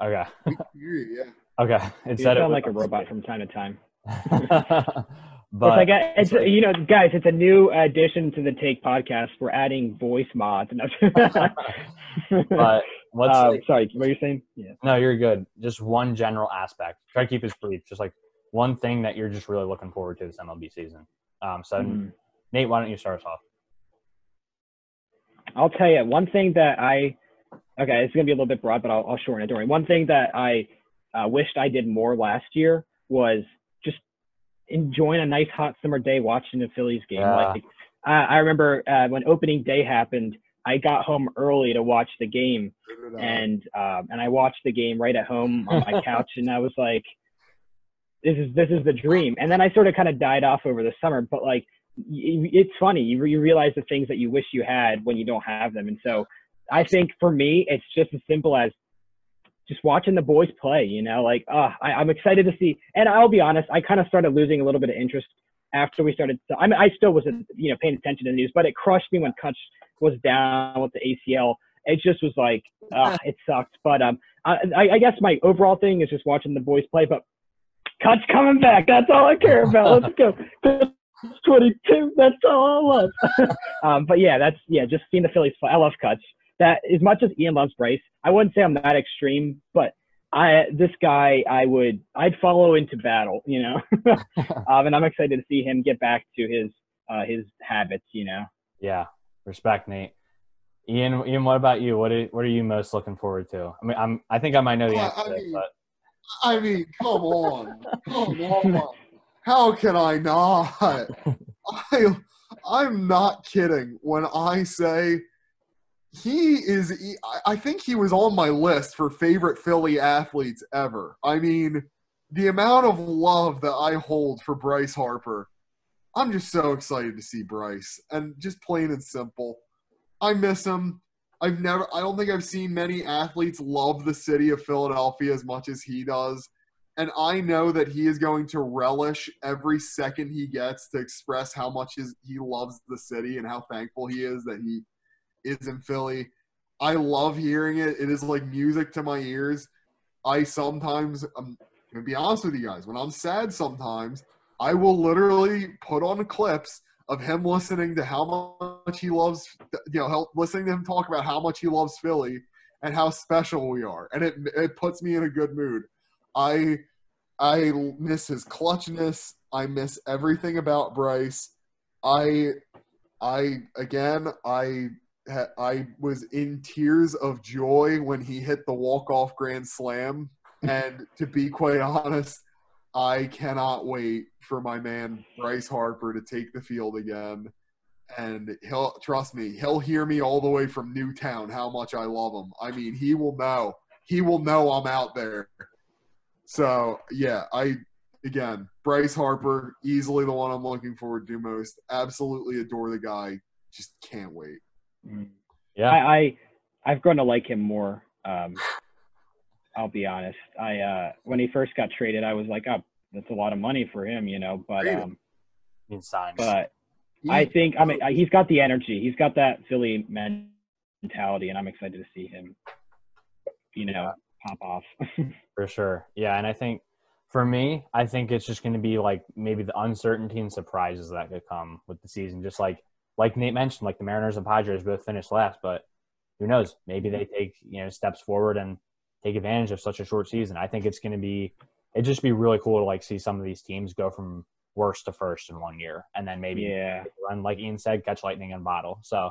Okay. We can hear you. Yeah. Okay. It You sound like a robot from time to time. but it's like a, it's you know, guys, it's a new addition to the Take podcast. We're adding voice mods. but what's uh, like, sorry, what are you're saying? Yeah. no, you're good. Just one general aspect. Try to keep this brief. Just like one thing that you're just really looking forward to this MLB season. Um, so Mhm. Nate, why don't you start us off? I'll tell you one thing that I okay, it's gonna be a little bit broad, but I'll, I'll shorten it. Don't. One thing that I uh, wished I did more last year was just enjoying a nice hot summer day watching the Phillies game. Yeah. Like I, I remember uh, when opening day happened, I got home early to watch the game, Figured it out. and um, and I watched the game right at home on my couch, and I was like, "This is this is the dream." And then I sort of kind of died off over the summer, but like, y- it's funny you, you realize the things that you wish you had when you don't have them, and so I think for me, it's just as simple as just watching the boys play. You know, like, uh, I, I'm excited to see. And I'll be honest, I kind of started losing a little bit of interest after we started. So, I mean, I still wasn't, you know, paying attention to the news, but it crushed me when Cutch was down with the ACL. It just was like, uh, it sucked. But um, I, I guess my overall thing is just watching the boys play. But Cutch coming back. That's all I care about. Let's go. 22. That's all I love. um, but yeah, that's yeah. Just seeing the Phillies play. I love Cutch. That as much as Ian loves Bryce, I wouldn't say I'm that extreme, but I this guy I would I'd follow into battle, you know. um, and I'm excited to see him get back to his uh, his habits, you know. Yeah, respect, Nate. Ian, Ian, what about you? What are, what are you most looking forward to? I mean, I'm I think I might know the Uh, answer, I to this, but I mean, come on, come on. How can I not? I, I'm not kidding when I say he is. I- think he was on my list for favorite Philly athletes ever. I mean, the amount of love that I hold for Bryce Harper. I'm just so excited to see Bryce, and just plain and simple, I miss him. I've never I don't think I've seen many athletes love the city of Philadelphia as much as he does. And I know that he is going to relish every second he gets to express how much his, he loves the city and how thankful he is that he is in Philly. I love hearing it. It is like music to my ears. I sometimes, I'm going to be honest with you guys, when I'm sad sometimes, I will literally put on clips of him listening to how much he loves, you know, listening to him talk about how much he loves Philly and how special we are, and it it puts me in a good mood. I I miss his clutchness. I miss everything about Bryce. I I again I I was in tears of joy when he hit the walk off grand slam, and to be quite honest, I cannot wait for my man Bryce Harper to take the field again. And he'll trust me, he'll hear me all the way from Newtown how much I love him. I mean, he will know. He will know I'm out there. So yeah, I again, Bryce Harper, easily the one I'm looking forward to most. Absolutely adore the guy. Just can't wait. yeah, I, I I've grown to like him more. Um, I'll be honest. I uh, when he first got traded, I was like, oh, that's a lot of money for him, you know. But um, means signs. but He- I think I mean he's got the energy. He's got that Philly mentality, and I'm excited to see him, you know, pop off. For sure. Yeah. And I think for me, I think it's just going to be like maybe the uncertainty and surprises that could come with the season. Just like, like Nate mentioned, like the Mariners and Padres both finished last, but who knows? Maybe they take, you know, steps forward and take advantage of such a short season. I think it's going to be, it'd just be really cool to like see some of these teams go from worst to first in one year. And then maybe yeah, run, like Ian said, catch lightning in a bottle. So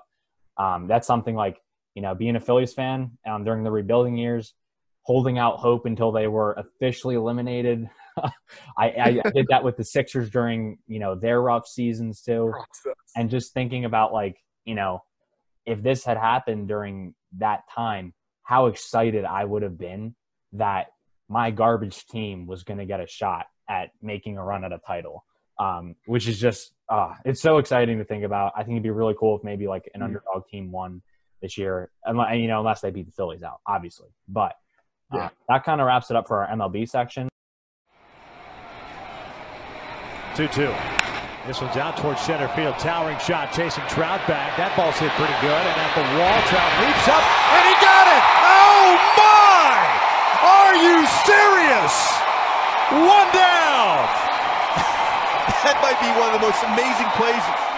um, that's something like, you know, being a Phillies fan um, during the rebuilding years, holding out hope until they were officially eliminated. I, I, did that with the Sixers during you know their rough seasons too, and just thinking about like you know if this had happened during that time, how excited I would have been that my garbage team was going to get a shot at making a run at a title, um, which is just uh, it's so exciting to think about. I think it'd be really cool if maybe like an mm underdog team won this year, and you know unless they beat the Phillies out, obviously. But uh, that kind of wraps it up for our MLB section. 2 2. This one's out towards center field. Towering shot, chasing Trout back. That ball's hit pretty good. And at the wall, Trout leaps up, and he got it! Oh my! Are you serious? One down! that might be one of the most amazing plays